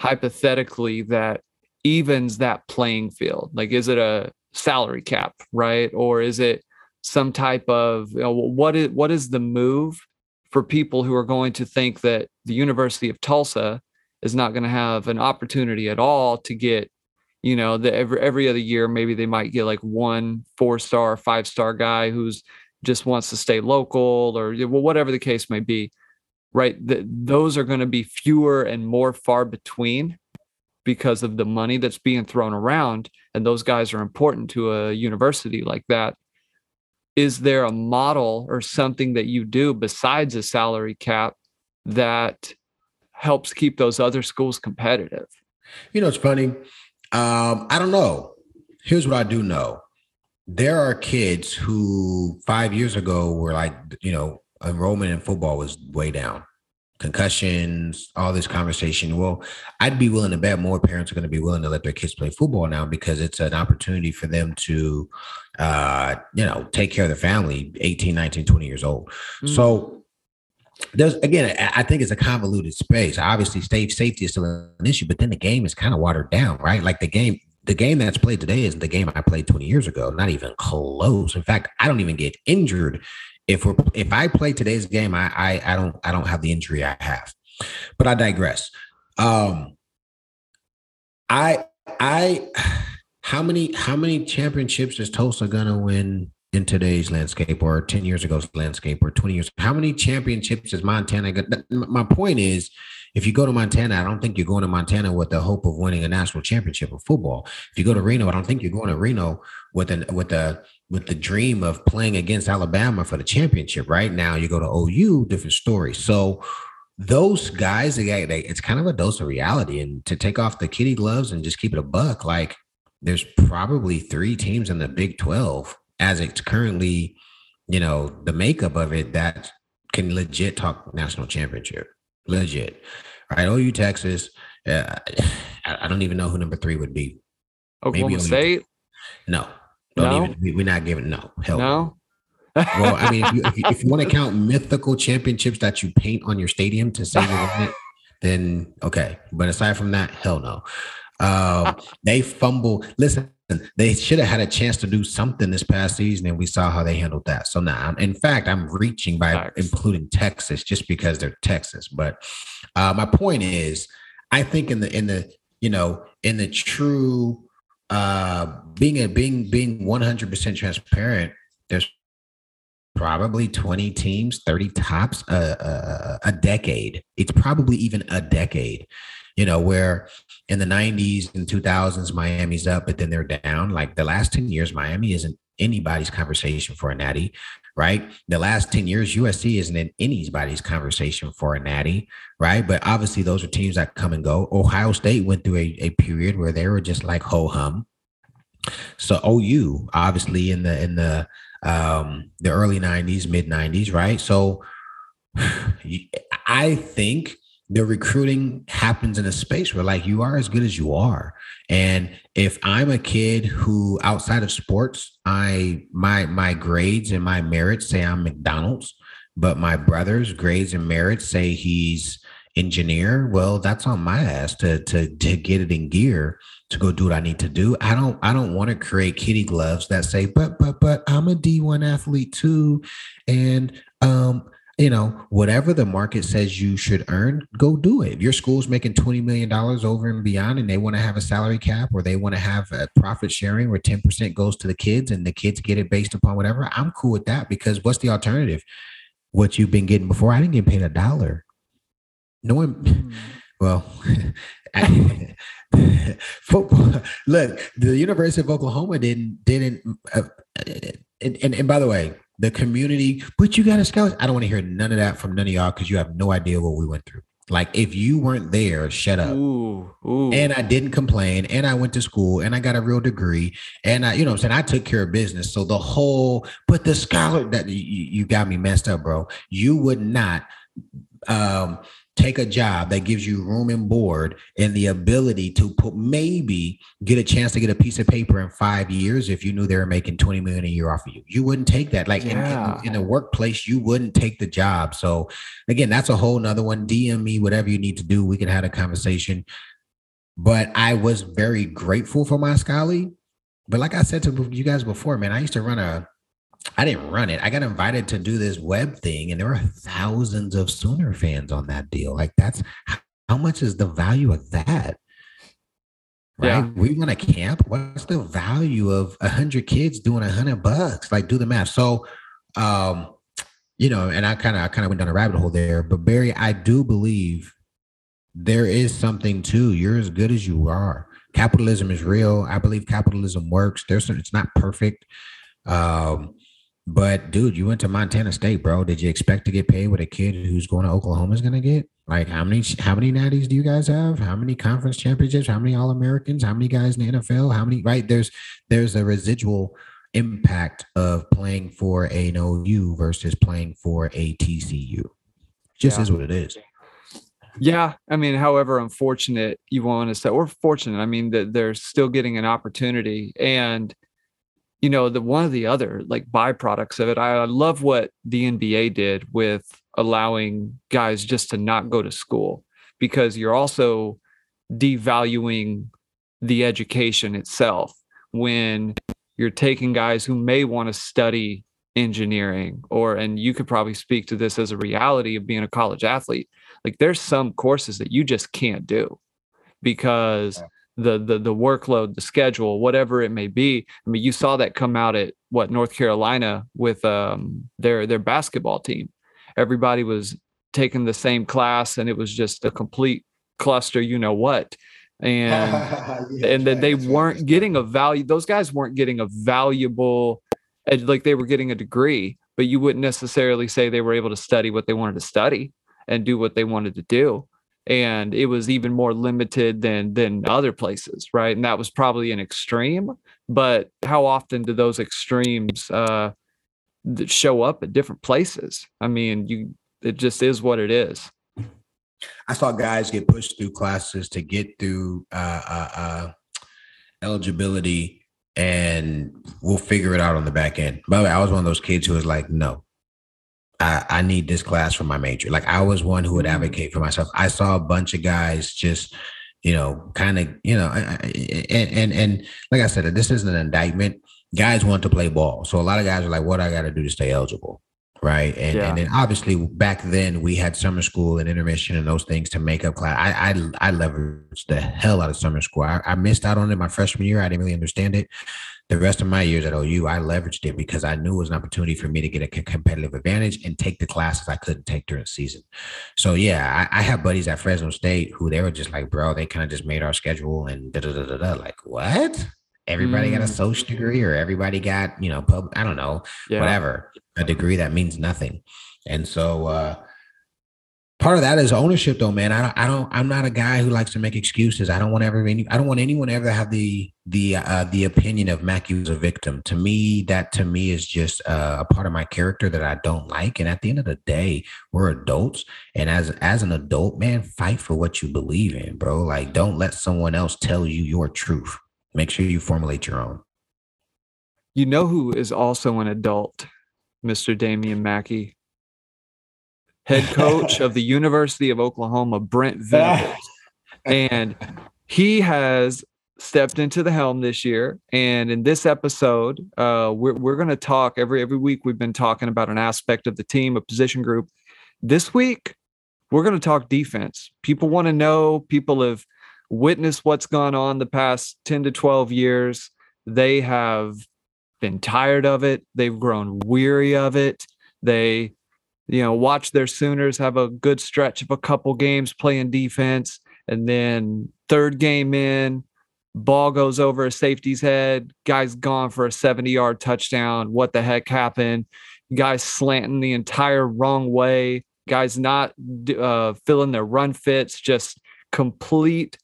hypothetically that evens that playing field? Like, is it a salary cap, right? Or is it some type of you know, what is what is the move for people who are going to think that the University of Tulsa is not going to have an opportunity at all to get you know the every every other year maybe they might get like one four star five star guy who's just wants to stay local or whatever the case may be right? The, those are going to be fewer and more far between because of the money that's being thrown around and those guys are important to a university like that is there a model or something that you do besides a salary cap that helps keep those other schools competitive? You know, it's funny. Um, I don't know. Here's what I do know. There are kids who five years ago were like, you know, enrollment in football was way down concussions, all this conversation. Well, I'd be willing to bet more parents are going to be willing to let their kids play football now because it's an opportunity for them to, uh, you know, take care of their family 18, 19, 20 years old. Mm. So there's again, I think it's a convoluted space. Obviously, stage safety is still an issue, but then the game is kind of watered down, right? Like the game, the game that's played today isn't the game I played 20 years ago, not even close. In fact, I don't even get injured if we're if I play today's game, I I, I don't I don't have the injury I have. But I digress. Um I I how many how many championships is Tulsa gonna win in today's landscape or 10 years ago's landscape or 20 years? How many championships is Montana gonna my point is if you go to Montana, I don't think you're going to Montana with the hope of winning a national championship of football. If you go to Reno, I don't think you're going to Reno with an with a with the dream of playing against Alabama for the championship. Right now, you go to OU, different story. So those guys, they, they, it's kind of a dose of reality. And to take off the kitty gloves and just keep it a buck, like there's probably three teams in the Big 12 as it's currently, you know, the makeup of it that can legit talk national championship. Legit. Right. OU, Texas. Uh, I don't even know who number three would be. Oklahoma Maybe State? No. Don't no? even. We're not giving no. Hell no. well, I mean, if you, if you, if you want to count mythical championships that you paint on your stadium to say you won it, then okay. But aside from that, hell no. Um, they fumble. Listen, they should have had a chance to do something this past season, and we saw how they handled that. So now, in fact, I'm reaching by Facts. including Texas just because they're Texas. But uh, my point is, I think in the in the you know in the true uh, being a being being 100% transparent, there's probably 20 teams, 30 tops a, a, a decade. It's probably even a decade you know, where in the 90s and 2000s, Miami's up, but then they're down. Like the last 10 years, Miami isn't anybody's conversation for a natty, right? The last 10 years, USC isn't in anybody's conversation for a natty, right? But obviously, those are teams that come and go. Ohio State went through a, a period where they were just like ho hum. So OU, obviously, in the in the um the early 90s, mid 90s, right? So I think the recruiting happens in a space where like you are as good as you are and if i'm a kid who outside of sports i my my grades and my merits say i'm mcdonald's but my brother's grades and merits say he's engineer well that's on my ass to to to get it in gear to go do what i need to do. I don't i don't want to create kitty gloves that say but but but i'm a d1 athlete too. And um you know, whatever the market says you should earn, go do it. Your school's making $20 million over and beyond, and they want to have a salary cap or they want to have a profit sharing where 10% goes to the kids and the kids get it based upon whatever. I'm cool with that because what's the alternative? What you've been getting before, I didn't get paid a dollar. No one, mm. well, football. Look, the University of Oklahoma didn't didn't. Uh, and, and, and by the way, the community, but you got a scout. I don't want to hear none of that from none of y'all because you have no idea what we went through. Like if you weren't there, shut up. Ooh, ooh. And I didn't complain. And I went to school and I got a real degree. And I, you know I'm saying? I took care of business. So the whole, but the scholar that you, you got me messed up, bro. You would not um take a job that gives you room and board and the ability to put maybe get a chance to get a piece of paper in five years if you knew they were making 20 million a year off of you. You wouldn't take that. Like yeah. in, in, in, the workplace you wouldn't take the job. So again that's a whole nother one. Dm me whatever you need to do. We can have a conversation. But i was very grateful for my scholarly. But like i said to you guys before man i used to run a I didn't run it. I got invited to do this web thing, and there were thousands of Sooner fans on that deal. Like, that's how much is the value of that? Right? Yeah. We want a camp. What's the value of a hundred kids doing a hundred bucks? Like, do the math. So, um, you know, and I kind of, I kind of went down a rabbit hole there. But Barry, I do believe there is something to you're as good as you are. Capitalism is real. I believe capitalism works. There's, it's not perfect. Um, but dude, you went to Montana State, bro. Did you expect to get paid what a kid who's going to Oklahoma is going to get? Like how many how many natties do you guys have? How many conference championships? How many All Americans? How many guys in the NFL? How many? Right there's there's a residual impact of playing for an OU versus playing for a TCU. Just yeah. is what it is. Yeah, I mean, however unfortunate you want to say, we're fortunate, I mean that they're still getting an opportunity, and you know the one of the other like byproducts of it I, love what the nba did with allowing guys just to not go to school because you're also devaluing the education itself when you're taking guys who may want to study engineering or and you could probably speak to this as a reality of being a college athlete like there's some courses that you just can't do because the the the workload, the schedule, whatever it may be. I mean, you saw that come out at what North Carolina with um, their their basketball team. Everybody was taking the same class, and it was just a complete cluster. You know what? And yeah, and then they weren't getting a value. Those guys weren't getting a valuable, like they were getting a degree, but you wouldn't necessarily say they were able to study what they wanted to study and do what they wanted to do and it was even more limited than than other places right? And that was probably an extreme but how often do those extremes uh show up at different places? I mean you it just is what it is. I saw guys get pushed through classes to get through uh, uh, uh eligibility and we'll figure it out on the back end. By the way i was one of those kids who was like no I, I need this class for my major. Like I was one who would mm-hmm. advocate for myself. I saw a bunch of guys just, you know, kind of, you know, and and and like I said, this isn't an indictment. Guys want to play ball, so a lot of guys are like, "What I got to do to stay eligible?" right? And yeah. and then obviously back then we had summer school and intermission and those things to make up class. I I, I leveraged the hell out of summer school. I, I missed out on it my freshman year. I didn't really understand it. The rest of my years at OU, I leveraged it because I knew it was an opportunity for me to get a competitive advantage and take the classes I couldn't take during the season. So yeah, I, I have buddies at Fresno State who they were just like, bro, they kind of just made our schedule and da da da da da. Like what? Everybody mm. got a mm. social degree, or everybody got you know pub. I don't know, yeah. whatever a degree that means nothing. And so uh, part of that is ownership, though, man. I don't, I don't, I'm not a guy who likes to make excuses. I don't want ever, any, I don't want anyone ever have the the uh, the opinion of Mackey was a victim. To me, that to me is just uh, a part of my character that I don't like. And at the end of the day, we're adults, and as as an adult, man, fight for what you believe in, bro. Like, don't let someone else tell you your truth. Make sure you formulate your own. You know who is also an adult Mr. Damian Mackey, head coach of the University of Oklahoma, Brent Venables. and he has stepped into the helm this year. And in this episode, uh, we're, we're going to talk every every week. We've been talking about an aspect of the team, a position group. This week, we're going to talk defense. People want to know. People have witnessed what's gone on the past ten to twelve years. They have been tired of it. They've grown weary of it. They, you know, watch their Sooners have a good stretch of a couple games playing defense. And then third game in, ball goes over a safety's head. Guy's gone for a 70 yard touchdown. What the heck happened? Guys slanting the entire wrong way. Guys not uh, filling their run fits, just complete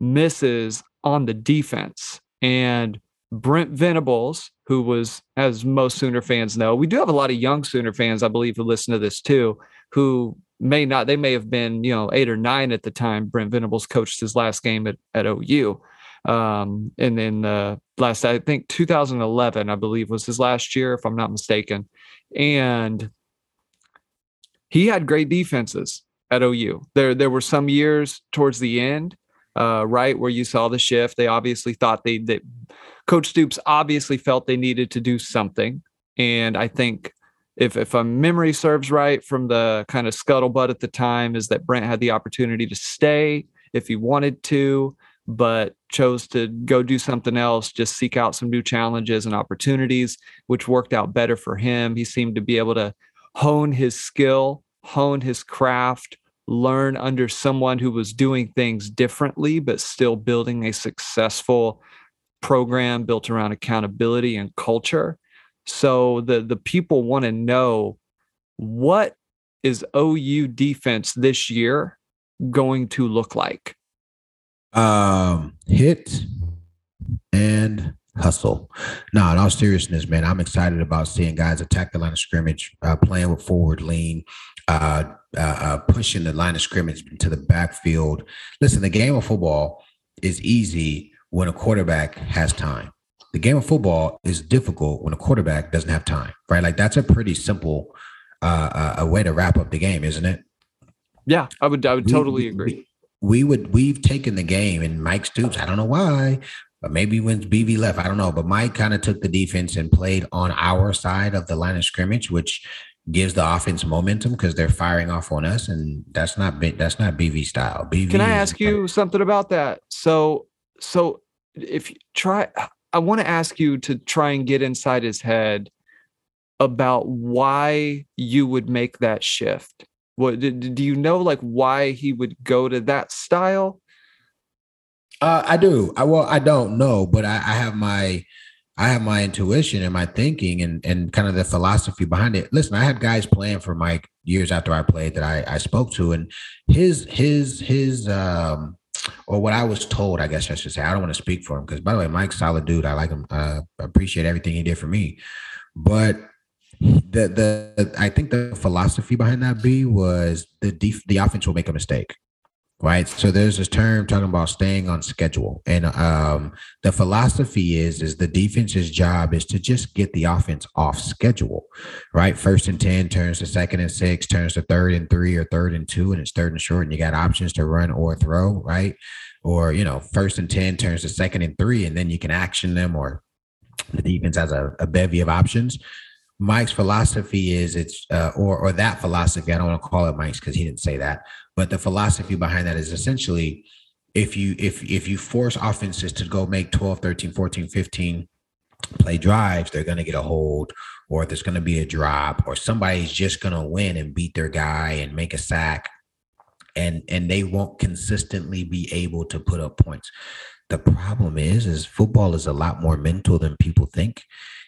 misses on the defense. And Brent Venables, who was, as most Sooner fans know, we do have a lot of young Sooner fans, I believe, who listen to this too, who may not, they may have been, you know, eight or nine at the time Brent Venables coached his last game at, at OU. Um, and then uh, last, I think 2011, I believe, was his last year, if I'm not mistaken. And he had great defenses at OU. There, there were some years towards the end, uh, right, where you saw the shift. They obviously thought they, they Coach Stoops obviously felt they needed to do something. And I think if if a memory serves right from the kind of scuttlebutt at the time, is that Brent had the opportunity to stay if he wanted to, but chose to go do something else, just seek out some new challenges and opportunities, which worked out better for him. He seemed to be able to hone his skill, hone his craft, learn under someone who was doing things differently, but still building a successful program built around accountability and culture. So the the people want to know what is OU defense this year going to look like? Um, hit and hustle. No, in all seriousness, man, I'm excited about seeing guys attack the line of scrimmage, uh, playing with forward lean, uh, uh, uh, pushing the line of scrimmage into the backfield. Listen, the game of football is easy when a quarterback has time. The game of football is difficult when a quarterback doesn't have time, right? Like that's a pretty simple uh, uh, a way to wrap up the game, isn't it? Yeah, I would I would we, totally agree. We, we would we've taken the game and Mike Stoops, I don't know why, but maybe when BV left, I don't know. But Mike kind of took the defense and played on our side of the line of scrimmage, which gives the offense momentum because they're firing off on us, and that's not that's not BV style. BV. Can I ask you something about that? So so if you try i want to ask you to try and get inside his head about why you would make that shift. What do you know like why he would go to that style? Uh, i do. I well i don't know but I, I have my I have my intuition and my thinking and and kind of the philosophy behind it. Listen, I had guys playing for Mike years after I played that I I spoke to, and his his his um or what I was told, I guess I should say. I don't want to speak for him because, by the way, Mike's solid dude. I like him. I appreciate everything he did for me. But the the I think the philosophy behind that B was the def, the offense will make a mistake right? So there's this term talking about staying on schedule. And um, the philosophy is is the defense's job is to just get the offense off schedule right? First and 10 turns to second and six turns to third and three or third and two and it's third and short and you got options to run or throw right? Or you know first and 10 turns to second and three and then you can action them or the defense has a, a bevy of options Mike's philosophy is it's uh, or or that philosophy. I don't want to call it Mike's because he didn't say that, but the philosophy behind that is essentially if you if if you force offenses to go make 12, 13, 14, 15 play drives, they're going to get a hold or there's going to be a drop or somebody's just going to win and beat their guy and make a sack and and they won't consistently be able to put up points. The problem is is football is a lot more mental than people think.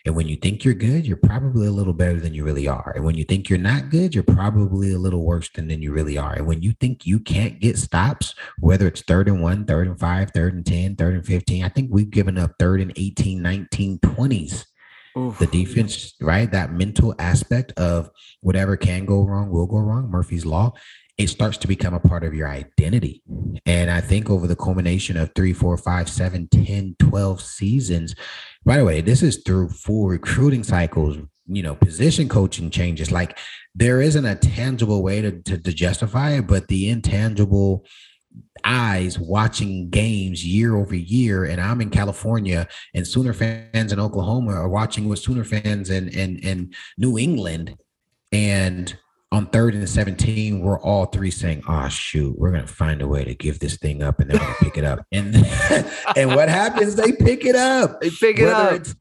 And when you think you're good, you're probably a little better than you really are. And when you think you're not good, you're probably a little worse than, than you really are. And when you think you can't get stops, whether it's third and one, third and five, third and 10, third and 15, I think we've given up third and 18, 19, 20s. Oof. The defense, right? That mental aspect of whatever can go wrong will go wrong. Murphy's Law it starts to become a part of your identity. And I think over the culmination of three, four, five, seven, 10, 12 seasons, by the way, this is through full recruiting cycles, you know, position coaching changes. Like there isn't a tangible way to, to, to justify it, but the intangible eyes watching games year over year and I'm in California and Sooner fans in Oklahoma are watching with Sooner fans in in, in New England and on third and 17, we're all three saying, Oh shoot, we're gonna find a way to give this thing up and they're gonna pick it up. And and what happens? They pick it up. They pick it Whether up. It's,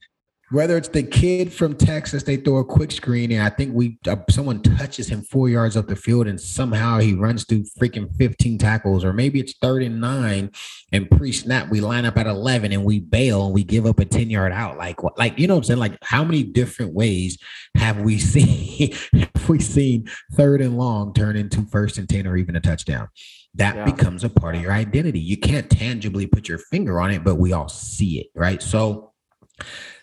whether it's the kid from Texas, they throw a quick screen, and I think we uh, someone touches him four yards up the field, and somehow he runs through freaking 15 tackles, or maybe it's third and nine, and pre-snap we line up at 11 and we bail and we give up a 10 yard out. Like, like you know what I'm saying? Like, how many different ways have we seen have we seen third and long turn into first and 10 or even a touchdown? That yeah. becomes a part of your identity. You can't tangibly put your finger on it, but we all see it, right? So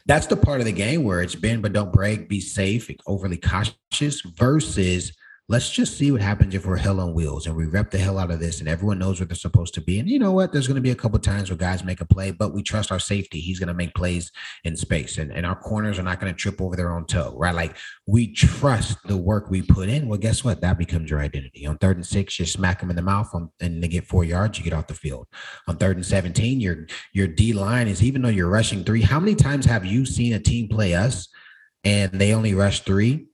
that's the part of the game where it's bend but don't break, be safe, overly cautious versus let's just see what happens if we're hell on wheels and we rep the hell out of this and everyone knows where they're supposed to be. And you know what? There's going to be a couple times where guys make a play, but we trust our safety. He's going to make plays in space and, and our corners are not going to trip over their own toe, right? Like we trust the work we put in. Well, guess what? That becomes your identity. On third and six, you smack them in the mouth on, and they get four yards, you get off the field. On third and 17, your, your D line is even though you're rushing three, how many times have you seen a team play us and they only rush three?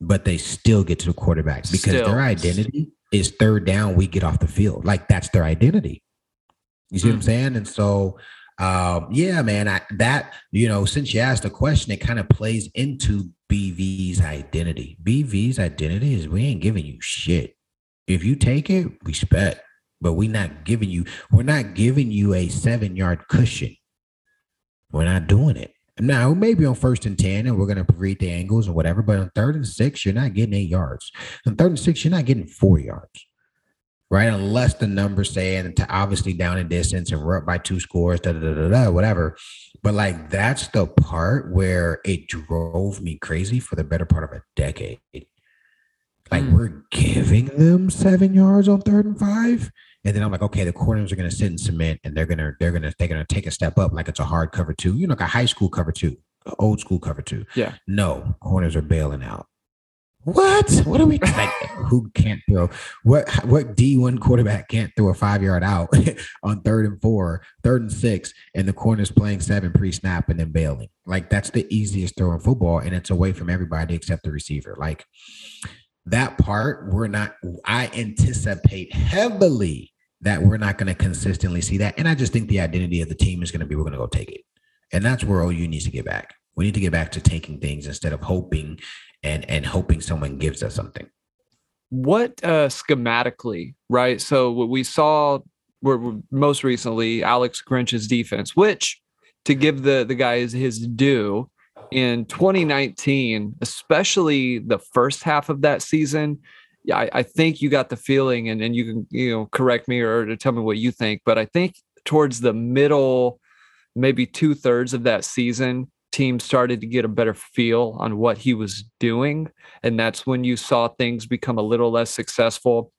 But they still get to the quarterback because still. their identity is third down, we get off the field. Like that's their identity. You see mm. what I'm hmm. saying? And so, um, yeah, man, I, that, you know, since you asked the question, it kind of plays into BV's identity. BV's identity is we ain't giving you shit. If you take it, respect, but we not giving you, we're not giving you a seven yard cushion. We're not doing it. Now, maybe on first and 10, and we're going to read the angles or whatever, but on third and six, you're not getting eight yards. On third and six, you're not getting four yards, right? Unless the numbers say, and to obviously down in distance and we're up by two scores, da, da, da, da, da, whatever. But like, that's the part where it drove me crazy for the better part of a decade. Like, mm. we're giving them seven yards on third and five. And then I'm like, okay, the corners are going to sit in cement and they're going to, they're going to, they're going to take a step up like it's a hard cover two, you know, like a high school cover two, old school cover two. Yeah. No, corners are bailing out. What? What are we like? who can't throw? What what D one quarterback can't throw a five yard out on third and four, third and six, and the corner's playing seven pre snap and then bailing? Like that's the easiest throw in football, and it's away from everybody except the receiver. Like that part, we're not, I anticipate heavily that we're not going to consistently see that. And I just think the identity of the team is going to be we're going to go take it. And that's where OU needs to get back. We need to get back to taking things instead of hoping and and hoping someone gives us something. What uh schematically, right? So what we saw were most recently Alex Grinch's defense, which to give the the guys his due, in 2019, especially the first half of that season, I, I, think you got the feeling, and, and you can you know correct me or, tell me what you think, but I think towards the middle, maybe two thirds of that season, teams started to get a better feel on what he was doing, and that's when you saw things become a little less successful.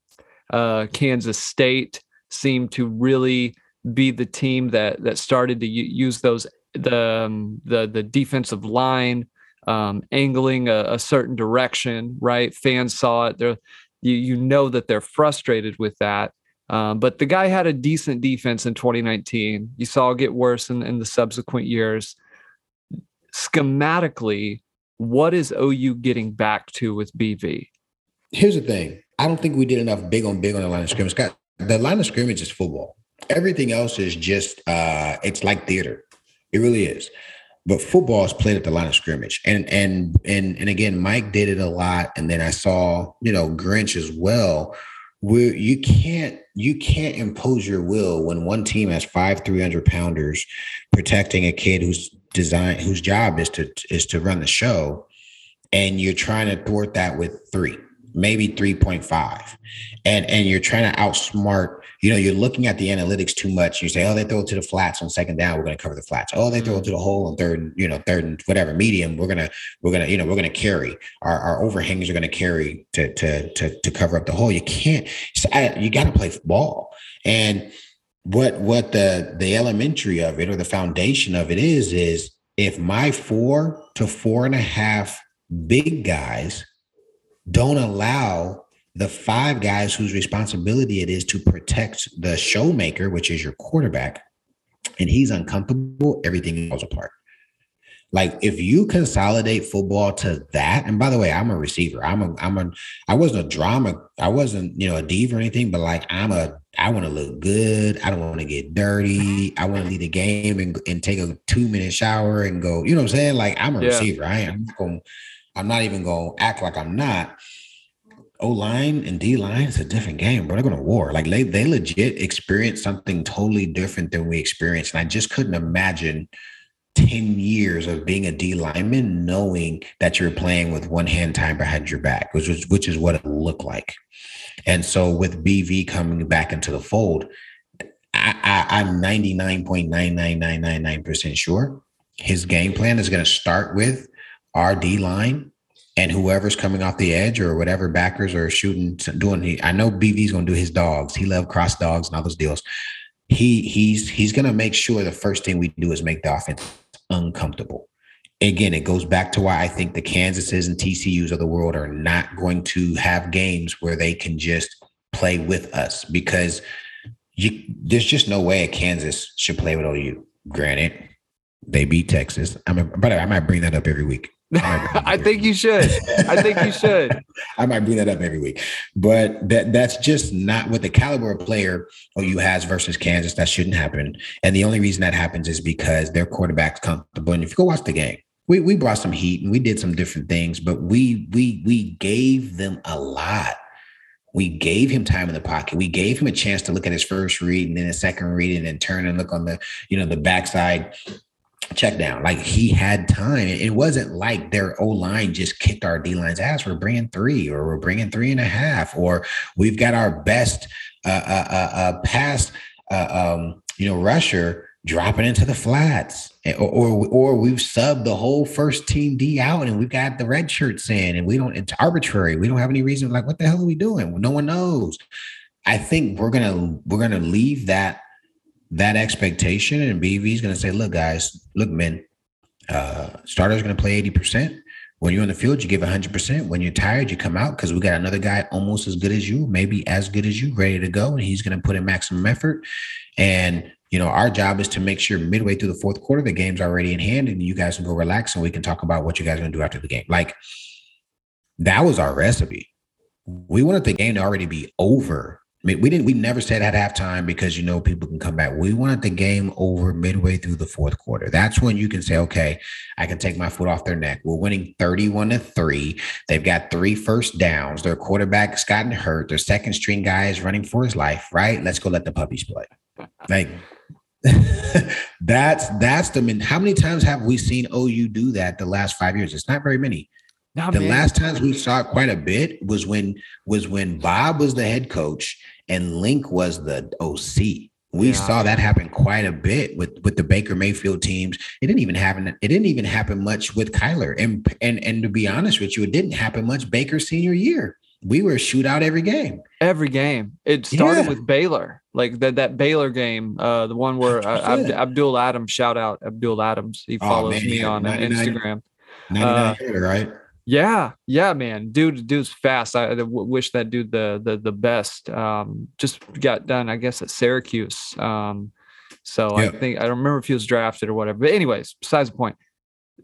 Uh, Kansas State seemed to really be the team that that started to use those the um, the the defensive line um, angling a, a, certain direction. Right, fans saw it. They're you you know that they're frustrated with that. Um, but the guy had a decent defense in 2019. You saw it get worse in, in the subsequent years. Schematically, What is OU getting back to with BV? Here's the thing. I don't think we did enough big on big on the line of scrimmage. The line of scrimmage is football. Everything else is just uh it's like theater. It really is. But football is played at the line of scrimmage. And and and and again, Mike did it a lot. And then I saw, you know, Grinch as well. Where you can't you can't impose your will when one team has five 300 pounders protecting a kid who's designed whose job is to is to run the show and you're trying to thwart that with three maybe 3.5 and and you're trying to outsmart you know you're looking at the analytics too much. You say oh they throw it to the flats on second down we're going to cover the flats. Oh they throw it mm. to the hole on third you know third and whatever medium we're going to we're going to you know we're going to carry. Our, our overhangs are going to carry to, to to to cover up the hole. You can't you got to play ball and what what the the elementary of it or the foundation of it is is if my four to four and a half big guys don't allow the five guys whose responsibility it is to protect the showmaker, which is your quarterback, and he's uncomfortable, everything falls apart. Like if you consolidate football to that, and by the way, I'm a receiver. I'm a I'm a I wasn't a drama, I wasn't, you know, a diva or anything, but like I'm a I want to look good. I don't want to get dirty. I want to leave the game and, and take a two minute shower and go, you know what I'm saying? Like I'm a yeah. receiver. I am not going I'm not even going to act like I'm not. O line and D line is a different game, bro. They're going to war. Like they, they legit experience something totally different than we experienced. And I just couldn't imagine 10 years of being a D lineman knowing that you're playing with one hand tied behind your back, which is which is what it looked like. And so with BV coming back into the fold, I, I, I'm 99.99999% sure his game plan is going to start with our D line and whoever's coming off the edge or whatever backers are shooting, doing. I know BV's going to do his dogs. He love cross dogs and all those deals. He he's he's going to make sure the first thing we do is make the offense uncomfortable. Again, it goes back to why I think the Kansases and TCUs of the world are not going to have games where they can just play with us because you, there's just no way Kansas should play with OU. Granted, they beat Texas. I mean, but I might bring that up every week. I think you should. I think you should. I might bring that up every week, but that that's just not what the caliber of player OU has versus Kansas. That shouldn't happen. And the only reason that happens is because their quarterback's comfortable. And if you go watch the game, we we brought some heat and we did some different things, but we we we gave them a lot. We gave him time in the pocket. We gave him a chance to look at his first read and then a second read and then turn and look on the, you know, the backside check down. Like he had time. It wasn't like their O line just kicked our D line's ass. We're bringing three, or we're bringing three and a half, or we've got our best uh, uh, uh, uh pass, uh, um, you know, rusher dropping into the flats, or, or, or we've subbed the whole first team D out, and we've got the red shirts in, and we don't. It's arbitrary. We don't have any reason. Like, what the hell are we doing? No one knows. I think we're gonna we're gonna leave that that expectation, and BV is going to say, "Look, guys, look, men, uh, starter's going to play eighty percent. When you're on the field, you give 100%. When you're tired, you come out because we got another guy almost as good as you, maybe as good as you, ready to go. And he's going to put in maximum effort. And, you know, our job is to make sure midway through the fourth quarter, the game's already in hand and you guys can go relax and we can talk about what you guys are going to do after the game. Like, that was our recipe. We wanted the game to already be over I mean, we didn't. We never said at halftime because you know people can come back. We wanted the game over midway through the fourth quarter. That's when you can say, "Okay, I can take my foot off their neck." We're winning thirty-one to three. They've got three first downs. Their quarterback's gotten hurt. Their second string guy is running for his life. Right? Let's go let the puppies play. Like that's that's the. How many times have we seen OU do that the last five years? It's not very many the man. last times we saw it quite a bit was when was when Bob was the head coach and Link was the OC. We yeah. saw that happen quite a bit with with the Baker Mayfield teams. It didn't even happen. It didn't even happen much with Kyler. And and and to be honest with you, it didn't happen much Baker senior year. We were a shootout every game. Every game. It started yeah. with Baylor, like that that Baylor game, uh, the one where uh, Ab- Abdul Adams. Shout out Abdul Adams. He oh, follows oh, man, me on Instagram. 99 uh, right? Yeah, yeah, man, dude, dude's fast. I, w- wish that dude the the the best. Um, just got done, I guess, at Syracuse. Um, so I think I don't remember if he was drafted or whatever. But anyways, besides the point,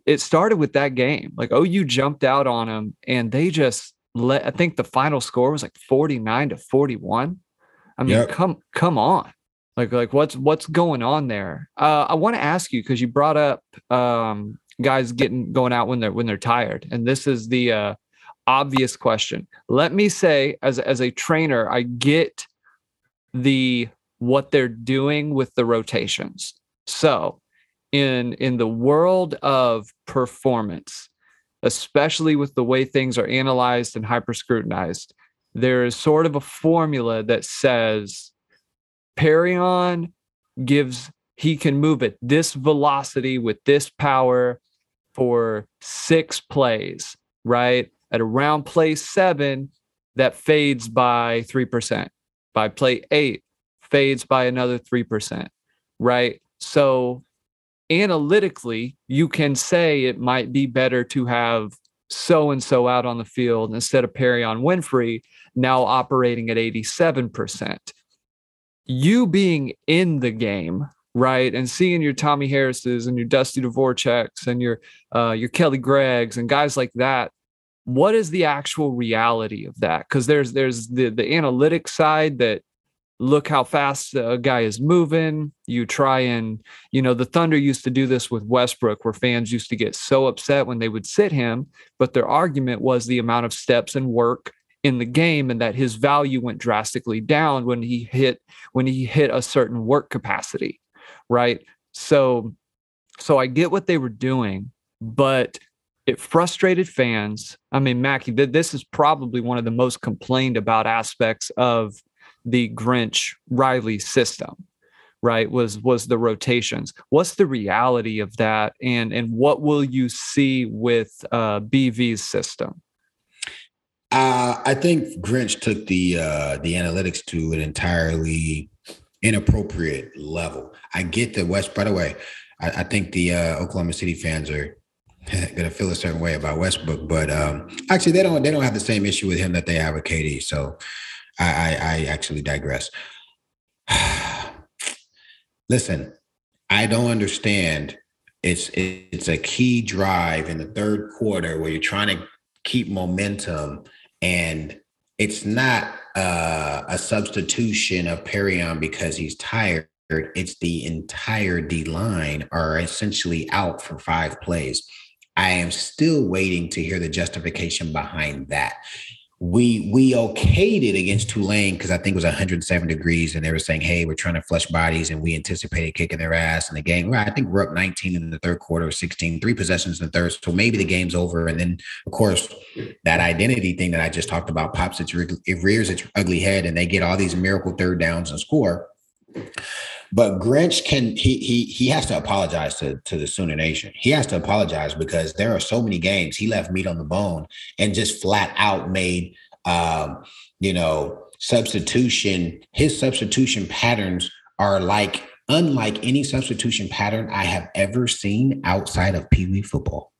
it started with that game. Like OU jumped out on him, and they just let I think the final score was like 49 to 41. I mean, yep. come come on. Like like what's what's going on there? Uh, I want to ask you because you brought up um, guys getting going out when they're when they're tired. And this is the uh, obvious question. Let me say as as a trainer, I get the what they're doing with the rotations. So, in in the world of performance, especially with the way things are analyzed and hyper scrutinized, there is sort of a formula that says Perrion gives he can move at this velocity with this power for six plays, right? At around play seven, that fades by 3%. By play eight, fades by another 3%, right? So analytically, you can say it might be better to have so and so out on the field instead of Perrion Winfrey now operating at 87%. You being in the game, right, and seeing your Tommie Harrises and your Dusty Dvoraceks and your uh, your Kelly Greggs and guys like that, what is the actual reality of that? Because there's there's the the analytic side that look how fast a guy is moving. You try and, you know, the Thunder used to do this with Westbrook, where fans used to get so upset when they would sit him. But their argument was the amount of steps and work in the game and that his value went drastically down when he hit when he hit a certain work capacity right so so i get what they were doing but it frustrated fans i mean Mackey this is probably one of the most complained about aspects of the Grinch Riley system, right? Was was the rotations. What's the reality of that, and and what will you see with uh, BV's system? Uh, I think Grinch took the uh, the analytics to an entirely inappropriate level. I get the West. By the way, I, I think the uh, Oklahoma City fans are gonna feel a certain way about Westbrook, but um, actually they don't they don't have the same issue with him that they have with KD. So I, I, I actually digress. Listen, I don't understand. It's it's a key drive in the third quarter where you're trying to keep momentum, and it's not uh, a substitution of Perrion because he's tired. It's the entire D line are essentially out for five plays. I am still waiting to hear the justification behind that we we okayed it against Tulane because I think it was 107 degrees, and they were saying, "Hey, we're trying to flush bodies," and we anticipated kicking their ass in the game. Well, I think we're up 19 in the third quarter, 16, three possessions in the third, so maybe the game's over. And then, of course, that identity thing that I just talked about pops its it rears its ugly head, and they get all these miracle third downs and score. But Grinch can he he he has to apologize to to the Sooner Nation. He has to apologize because there are so many games he left meat on the bone and just flat out made um, you know substitution. His substitution patterns are like unlike any substitution pattern I have ever seen outside of Pee Wee football.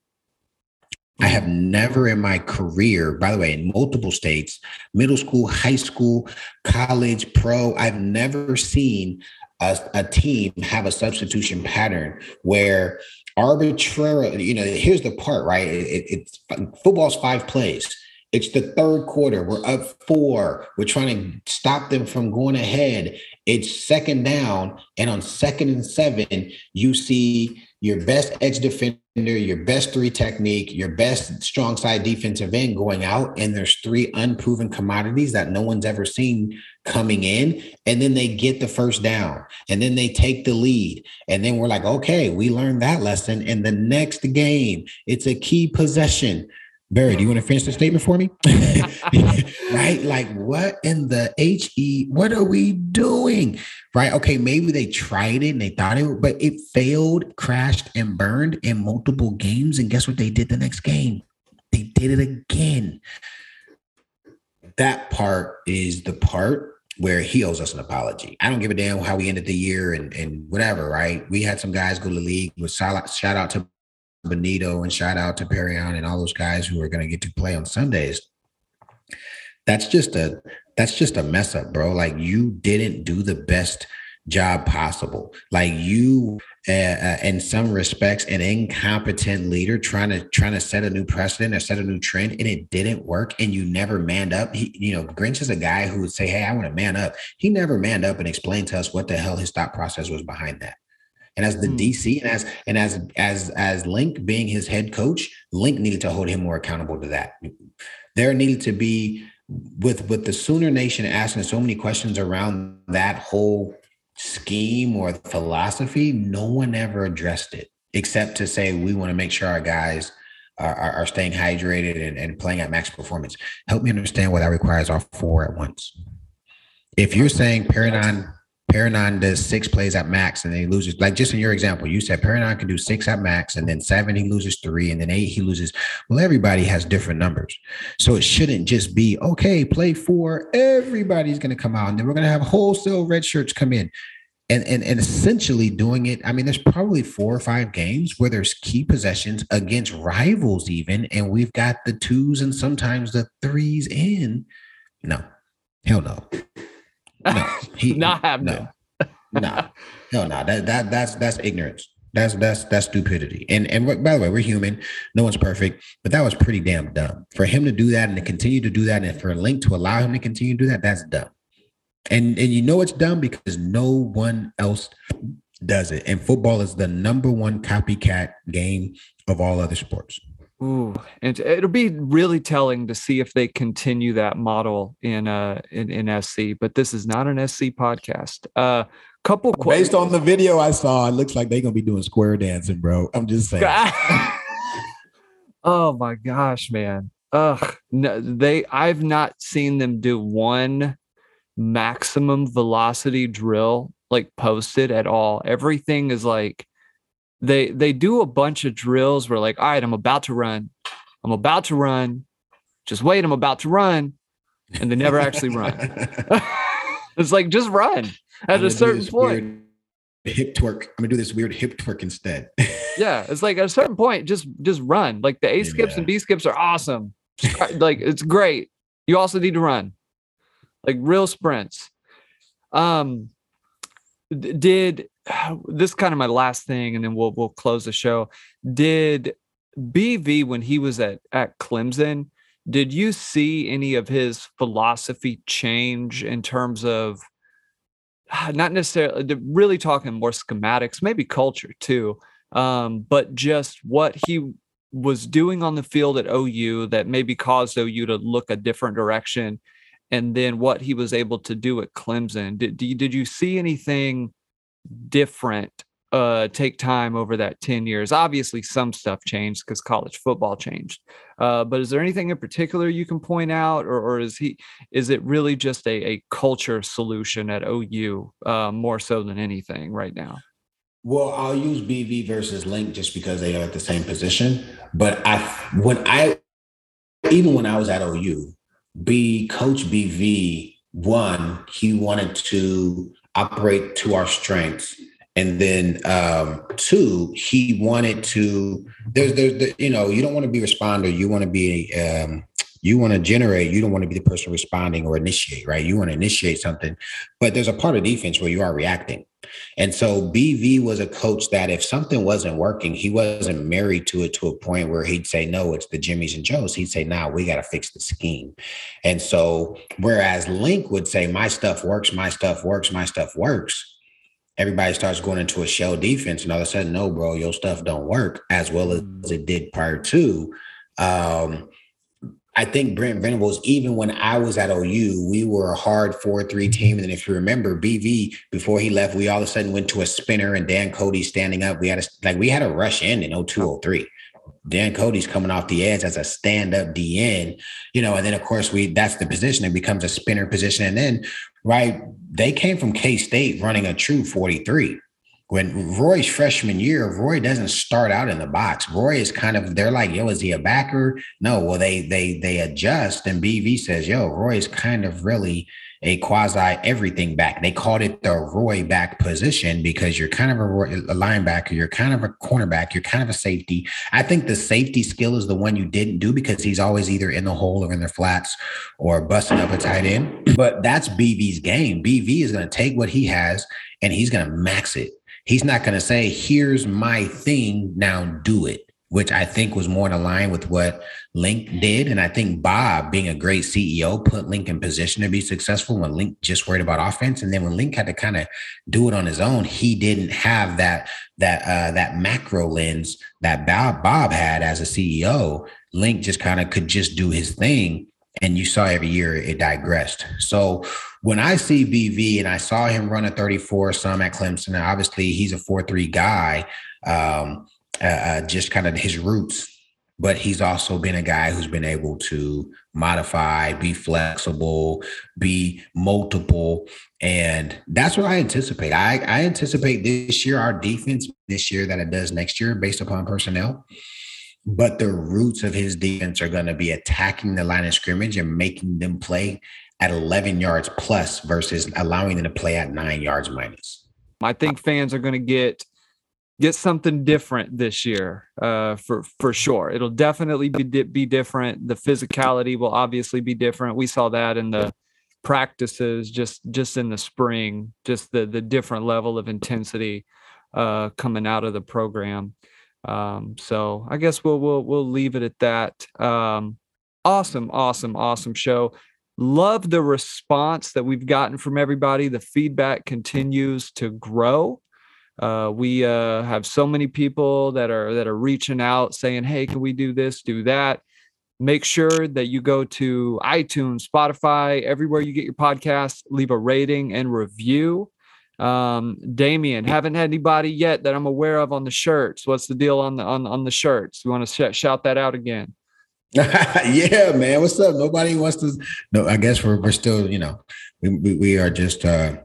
I have never in my career, by the way, in multiple states, middle school, high school, college, pro, I've never seen a, a team have a substitution pattern where arbitrarily, you know, here's the part, right? It, it's football's five plays. It's the third quarter. We're up four. We're trying to stop them from going ahead. It's second down. And on second and seven, you see your best edge defender, your best three technique, your best strong side defensive end going out. And there's three unproven commodities that no one's ever seen coming in. And then they get the first down and then they take the lead. And then we're like, okay, we learned that lesson. And the next game, it's a key possession. Barry, do you want to finish the statement for me? right? Like, what in the HE? What are we doing? Right? Okay, maybe they tried it and they thought it, but it failed, crashed, and burned in multiple games. And guess what they did the next game? They did it again. That part is the part where he owes us an apology. I don't give a damn how we ended the year and, and whatever, right? We had some guys go to the league with shout out, shout out to Bonitto and shout out to Perrion and all those guys who are going to get to play on Sundays. That's just a that's just a mess up, bro. Like you didn't do the best job possible. Like you, uh, uh, in some respects, an incompetent leader trying to trying to set a new precedent or set a new trend, and it didn't work, and you never manned up. He, you know, Grinch is a guy who would say, "Hey, I want to man up." He never manned up and explained to us what the hell his thought process was behind that. And as the mm. DC and as and as as as Link being his head coach, Link needed to hold him more accountable to that. There needed to be with with the Sooner Nation asking so many questions around that whole scheme or philosophy, no one ever addressed it except to say we want to make sure our guys are, are, staying hydrated and, and playing at max performance. Help me understand what that requires all four at once. If you're saying Paradigm Perrion does six plays at max and then he loses. Like just in your example, you said Perrion can do six at max and then seven, he loses three, and then eight, he loses. Well, everybody has different numbers. So it shouldn't just be, okay, play four, everybody's going to come out and then we're going to have wholesale red shirts come in. And, and, and essentially doing it. I mean, there's probably four or five games where there's key possessions against rivals, even, and we've got the twos and sometimes the threes in. No, hell no. No, he not happening. No, no, no, no. That that that's that's ignorance. That's that's that's stupidity. And and by the way, we're human. No one's perfect, but that was pretty damn dumb for him to do that and to continue to do that, and for a link to allow him to continue to do that. That's dumb. And and you know it's dumb because no one else does it. And football is the number one copycat game of all other sports. Ooh, and it'll be really telling to see if they continue that model in uh in, in SC. But this is not an SC podcast. Uh, couple questions based on the video I saw, it looks like they're gonna be doing square dancing, bro. I'm just saying. oh my gosh, man. Ugh, no, they. I've not seen them do one maximum velocity drill like posted at all. Everything is like they they do a bunch of drills where like all right i'm about to run. I'm about to run. Just wait i'm about to run. And they never actually run. It's like just run at a certain point. hip twerk. I'm gonna do this weird hip twerk instead. Yeah it's like at a certain point just just run. Like the a skips yeah. and b skips are awesome. Like it's great. You also need to run. Like real sprints. Um did this is kind of my last thing, and then we'll we'll close the show. Did BV when he was at at Clemson? Did you see any of his philosophy change in terms of not necessarily really talking more schematics, maybe culture too, um, but just what he was doing on the field at OU that maybe caused OU to look a different direction, and then what he was able to do at Clemson. Did did you see anything different uh, take time over that 10 years. Obviously, some stuff changed because college football changed. Uh, but is there anything in particular you can point out, or, or is he is it really just a, a culture solution at OU uh, more so than anything right now? Well, I'll use BV versus Link just because they are at the same position. But I when I even when I was at OU, B Coach BV one, he wanted to operate to our strengths. And then um, two, he wanted to. There's, there's, the, you know, you don't want to be responder. You want to be, um, you want to generate. You don't want to be the person responding or initiate, right? You want to initiate something, but there's a part of defense where you are reacting. And so BV was a coach that if something wasn't working, he wasn't married to it to a point where he'd say, no, it's the Jimmys and Joes. He'd say, now nah, we got to fix the scheme. And so, whereas Link would say, my stuff works, my stuff works, my stuff works. Everybody starts going into a shell defense, and all of a sudden, no, bro, your stuff don't work as well as mm. it did prior to. Um, I think Brent Venables, even when I was at OU, we were a hard 4 3 team. And if you remember, BV, before he left, we all of a sudden went to a spinner and Dan Cody standing up. We had a, like, we had a rush in in 0203. Dan Cody's coming off the edge as a stand up DN, you know, and then of course we that's the position. It becomes a spinner position. And then, right, they came from K State running a true 43 when Roy's freshman year, Roy doesn't start out in the box. Roy is kind of they're like, yo, is he a backer? No, well, they they they adjust, and BV says, yo, Roy is kind of really a quasi everything back. They called it the Roy back position because you're kind of a, a, linebacker, you're kind of a cornerback, you're kind of a safety. I think the safety skill is the one you didn't do because he's always either in the hole or in the flats or busting up a tight end. But that's BV's game. BV is going to take what he has and he's going to max it. He's not going to say, here's my thing, now do it which I think was more in line with what Link did. And I think Bob, being a great CEO, put Link in position to be successful when Link just worried about offense. And then when Link had to kind of do it on his own, he didn't have that that uh, that macro lens that Bob Bob had as a CEO. Link just kind of could just do his thing. And you saw every year it digressed. So when I see BV and I saw him run a 34 some at Clemson, obviously he's a 4-3 guy. Um, uh, uh, just kind of his roots. But he's also been a guy who's been able to modify, be flexible, be multiple. And that's what I anticipate. I, I anticipate this year, our defense this year that it does next year based upon personnel. But the roots of his defense are going to be attacking the line of scrimmage and making them play at 11 yards plus versus allowing them to play at nine yards minus. I think fans are going to get get something different this year uh, for for sure. It'll definitely be be different. The physicality will obviously be different. We saw that in the practices just just in the spring, just the the different level of intensity uh, coming out of the program. Um, so I guess we'll we'll we'll leave it at that. Um, awesome, awesome, awesome show. Love the response that we've gotten from everybody. The feedback continues to grow. Uh, we uh, have so many people that are that are reaching out saying, "Hey, can we do this, do that?" Make sure that you go to iTunes, Spotify, everywhere you get your podcasts. Leave a rating and review. Um, Damian, haven't had anybody yet that I'm aware of on the shirts. What's the deal on the on on the shirts? You want to sh- shout that out again? yeah, man. What's up? Nobody wants to. No, I guess we're we're still, you know, we we, are just uh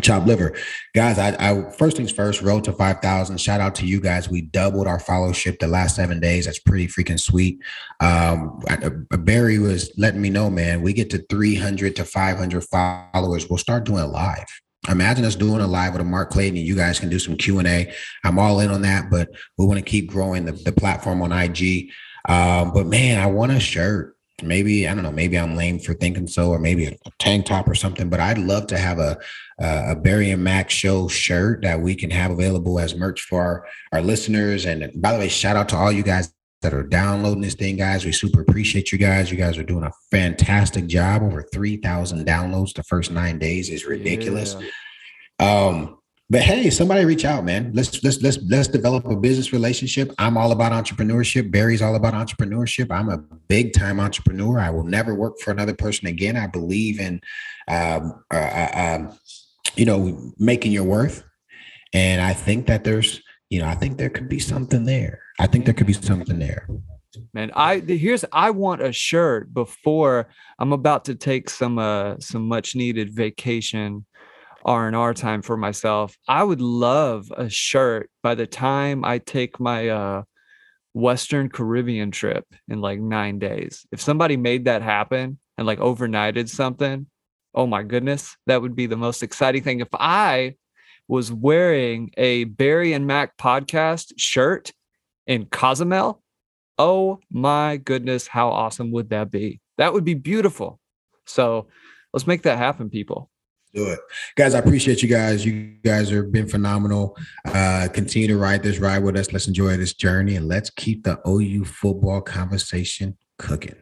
Chop liver, guys. I, I first things first. Road to five thousand. Shout out to you guys. We doubled our followership the last seven days. That's pretty freaking sweet. Um, uh, Barry was letting me know, man. We get to three hundred to five hundred followers. We'll start doing a live. Imagine us doing a live with a Mark Clayton, you guys can do some Q and A. I'm all in on that, but we want to keep growing the, the platform on IG. Um, but man, I want a shirt maybe I don't know, maybe I'm lame for thinking so, or maybe a tank top or something. But I'd love to have a a Barry and Mack show shirt that we can have available as merch for our, our listeners. And by the way, shout out to all you guys that are downloading this thing, guys. We super appreciate you guys. You guys are doing a fantastic job. Over 3,000 downloads the first nine days is ridiculous. Yeah. Um, but hey, somebody reach out, man. Let's let's let's let's develop a business relationship. I'm all about entrepreneurship. Barry's all about entrepreneurship. I'm a big time entrepreneur. I will never work for another person again. I believe in, um, uh, uh, um, you know, making your worth. And I think that there's, you know, I think there could be something there. I think there could be something there. Man, I here's I want a shirt before I'm about to take some uh some much needed vacation R&R time for myself. I would love a shirt by the time I take my uh, Western Caribbean trip in like 9 days. If somebody made that happen and like overnighted something, oh my goodness, that would be the most exciting thing. If I was wearing a Barry and Mack podcast shirt in Cozumel, oh my goodness, how awesome would that be? That would be beautiful. So let's make that happen, people do it. Guys i appreciate you guys. You guys have been phenomenal. Uh continue to ride this ride with us. Let's enjoy this journey and let's keep the ou football conversation cooking